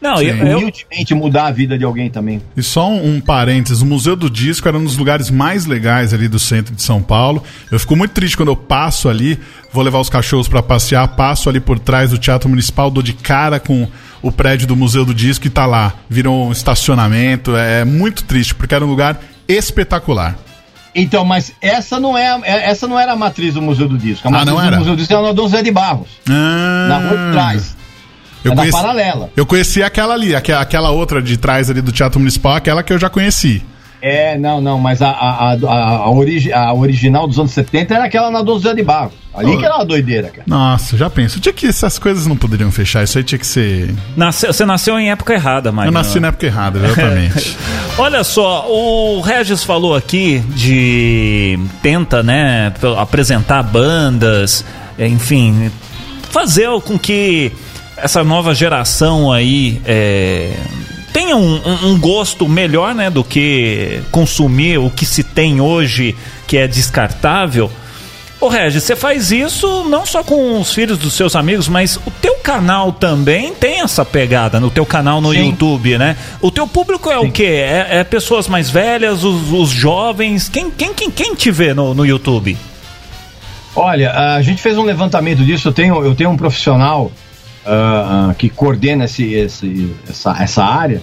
Não, eu, eu- humildemente mudar a vida de alguém também. E só um, um parênteses, o Museu do Disco era um dos lugares mais legais ali do centro de São Paulo. Eu fico muito triste quando eu passo ali, vou levar os cachorros pra passear, passo ali por trás do Teatro Municipal, dou de cara com o prédio do Museu do Disco e tá lá. Virou um estacionamento, é muito triste, porque era um lugar espetacular. Então, mas essa não é, a- é- essa não era a matriz do Museu do Disco. A Ah, matriz não do era? Museu do Disco era na Dom Zé de Barros, Ah, na rua de trás. Eu é conheci, paralela. eu conheci aquela ali, aque- aquela outra de trás ali do Teatro Municipal, aquela que eu já conheci. É, não, não, mas a, a, a, a, a origi- a original dos anos 70 era aquela na Dom Zé de Barros. Ali que era uma doideira, cara. Nossa, já penso. Tinha que essas coisas não poderiam fechar. Isso aí tinha que ser. nasceu- você nasceu em época errada, Eu Magno. nasci na época errada, exatamente. [LAUGHS] Olha só, o Regis falou aqui de tenta, né, apresentar bandas, enfim, fazer com que essa nova geração aí é, tenha um, um- gosto melhor, né, do que consumir o que se tem hoje que é descartável. Ô Regis, você faz isso não só com os filhos dos seus amigos, mas o teu canal também tem essa pegada no teu canal no Sim. YouTube, né? O teu público é o quê? É, é pessoas mais velhas, os, os jovens? Quem, quem, quem, quem te vê no, no YouTube? Olha, a gente fez um levantamento disso. Eu tenho, eu tenho um profissional ah, que coordena esse, esse- essa, essa área.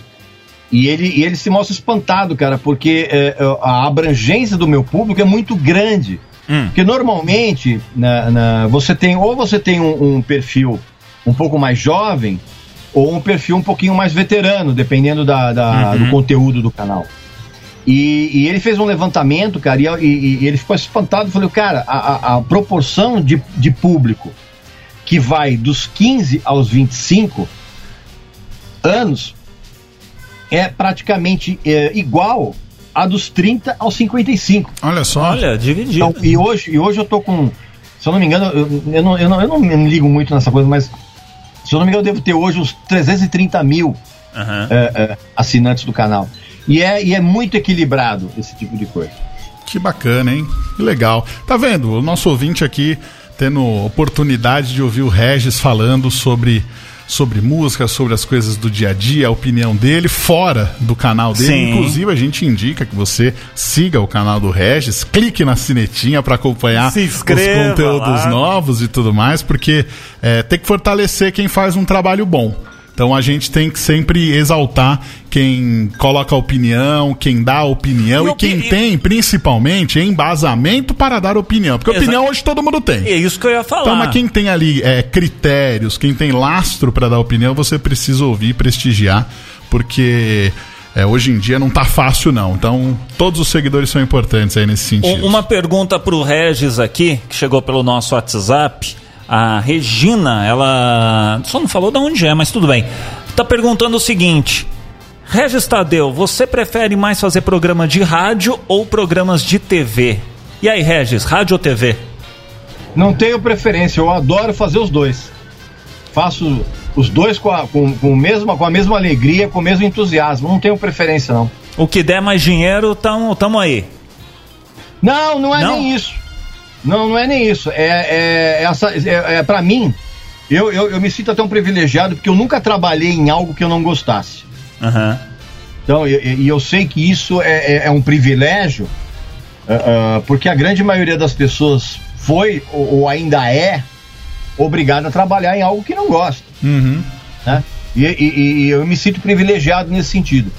E ele, e ele se mostra espantado, cara, porque eh, a abrangência do meu público é muito grande. Hum. Porque normalmente na, na- você tem ou você tem um, um perfil um pouco mais jovem ou um perfil um pouquinho mais veterano, dependendo da, da- Uhum. do conteúdo do canal. E, e ele fez um levantamento, cara, e, e- e ele ficou espantado. Falei, cara, a, a- a proporção de, de público que vai dos 15 aos 25 anos é praticamente é, igual a dos 30 aos 55. Olha só. Olha, dividido. Então, e, hoje, e hoje eu tô com. Se eu não me engano, eu, eu não, eu, não, eu não me ligo muito nessa coisa, mas se eu não me engano, eu devo ter hoje uns 330 mil Aham. é, é, assinantes do canal. E é, e é muito equilibrado esse tipo de coisa. Que bacana, hein? Que legal. Tá vendo? O nosso ouvinte aqui tendo oportunidade de ouvir o Regis falando sobre, sobre música, sobre as coisas do dia a dia, a opinião dele, fora do canal dele. Sim. Inclusive, a gente indica que você siga o canal do Regis, clique na sinetinha para acompanhar os conteúdos lá. novos e tudo mais, porque é, tem que fortalecer quem faz um trabalho bom. Então a gente tem que sempre exaltar quem coloca opinião, quem dá opinião E e, quem e- tem, principalmente, embasamento para dar opinião. Porque Exa- opinião hoje todo mundo tem. É isso que eu ia falar. Então, mas quem tem ali é, critérios, quem tem lastro para dar opinião, você precisa ouvir, prestigiar, porque é, hoje em dia não tá fácil não. Então, todos os seguidores são importantes aí nesse sentido. Um- Uma pergunta pro Regis aqui, que chegou pelo nosso WhatsApp. A Regina, ela só não falou de onde é, mas tudo bem. Tá perguntando o seguinte: Regis Tadeu, você prefere mais fazer programa de rádio ou programas de TV? E aí, Regis, rádio ou TV? Não tenho preferência, eu adoro fazer os dois. Faço os dois com a, com, com, mesma, com a mesma alegria, com o mesmo entusiasmo. Não tenho preferência, não. O que der mais dinheiro, tamo, tamo aí. Não, não é Não? nem isso. Não, não é nem isso. É, é, essa, é, é para mim, eu, eu, eu me sinto até um privilegiado porque eu nunca trabalhei em algo que eu não gostasse. Aham. Então, e e eu sei que isso é, é- é um privilégio, ah, porque a grande maioria das pessoas foi ou, ou ainda é obrigada a trabalhar em algo que não gosta. Uhum. né? E, e- e eu me sinto privilegiado nesse sentido.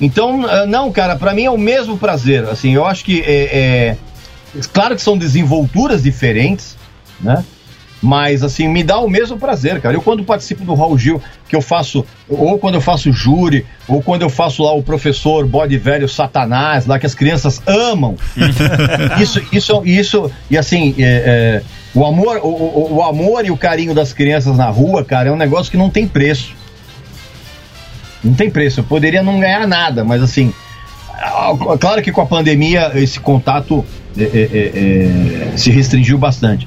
Então, ah, não, cara, pra mim é o mesmo prazer. Assim, eu acho que é, é- claro que são desenvolturas diferentes, né? Mas assim, me dá o mesmo prazer, cara. Eu quando participo do Raul Gil, que eu faço, ou quando eu faço júri, ou quando eu faço lá o professor bode velho satanás, lá que as crianças amam. [LAUGHS] isso, isso, isso, e assim, é, é, o amor, o, o- o amor e o carinho das crianças na rua, cara, é um negócio que não tem preço. Não tem preço. Eu poderia não ganhar nada, mas assim, claro que com a pandemia esse contato é, é, é, é, se restringiu bastante.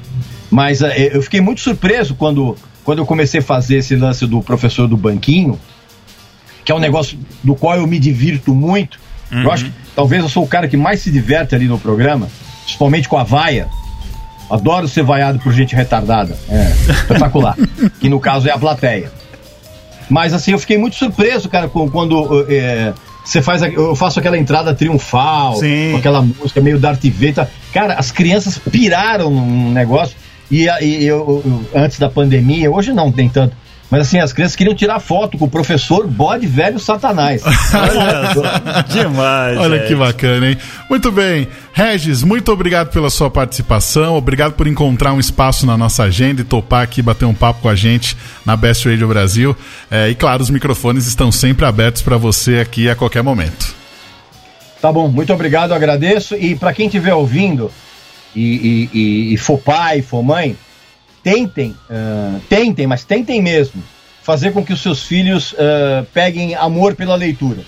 Mas é, eu fiquei muito surpreso quando, quando eu comecei a fazer esse lance do professor do banquinho, que é um negócio do qual eu me divirto muito. Eu acho que talvez eu sou o cara que mais se diverte ali no programa, principalmente com a vaia. Adoro ser vaiado por gente retardada. É espetacular. [LAUGHS] que no caso é a plateia. Mas assim, eu fiquei muito surpreso, cara, quando é, você faz. Eu faço aquela entrada triunfal, Sim. com aquela música meio Darth Vader. Cara, as crianças piraram num negócio. E, e eu, eu- antes da pandemia, hoje não tem tanto. Mas assim, as crianças queriam tirar foto com o professor bode velho satanás. [LAUGHS] Olha demais. Olha gente. que bacana, hein? Muito bem. Regis, muito obrigado pela sua participação. Obrigado por encontrar um espaço na nossa agenda e topar aqui bater um papo com a gente na Best Radio Brasil. É, e claro, os microfones estão sempre abertos para você aqui a qualquer momento. Tá bom, muito obrigado, eu agradeço. E para quem estiver ouvindo e, e- e- e for pai, for mãe, tentem, ah, tentem, mas tentem mesmo, fazer com que os seus filhos ah, peguem amor pela leitura.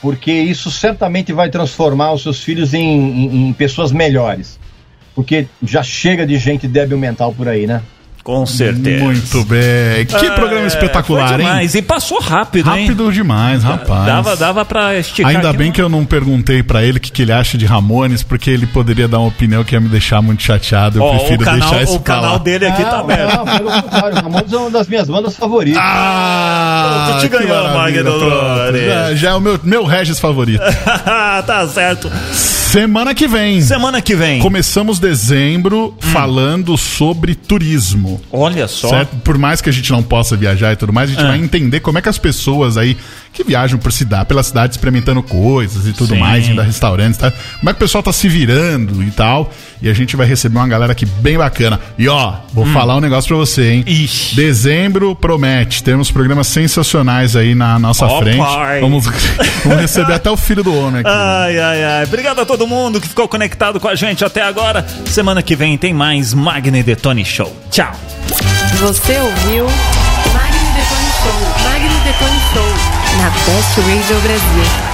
Porque isso certamente vai transformar os seus filhos em, em- em pessoas melhores. Porque já chega de gente débil mental por aí, né? Com certeza. Muito bem. Que Ah, programa é, espetacular, foi hein? demais. E passou rápido, hein? Rápido demais, rapaz. Dava, dava pra esticar. Ainda bem que eu não perguntei pra ele o que, que ele acha de Ramones, porque ele poderia dar uma opinião que ia me deixar muito chateado. Eu Ó, prefiro o canal, deixar isso o canal lá. dele aqui tá Não, aberto. não, pelo contrário, Ramones é uma das minhas bandas favoritas. Ah, Tu te ganhou, Magno. Já, já é o meu, meu Regis favorito. [LAUGHS] tá certo. Semana que vem. Semana que vem. Começamos dezembro falando sobre turismo. Olha só. Certo? Por mais que a gente não possa viajar e tudo mais, a gente Ah. vai entender como é que as pessoas aí que viajam por cidade, pela cidade experimentando coisas e tudo Sim. mais, indo a restaurantes, tá? Como é que o pessoal tá se virando e tal. E a gente vai receber uma galera aqui bem bacana. E ó, vou falar um negócio pra você, hein? Hum. Ixi. Dezembro promete. Temos programas sensacionais aí na nossa Ó, frente. pai. Vamos, vamos receber até o filho do homem aqui. Ai, ai, ai. Obrigado a todo mundo que ficou conectado com a gente até agora. Semana que vem tem mais Magni Detone Show. Tchau. Você ouviu Magni Detone Show. Na Best Radio Brasil.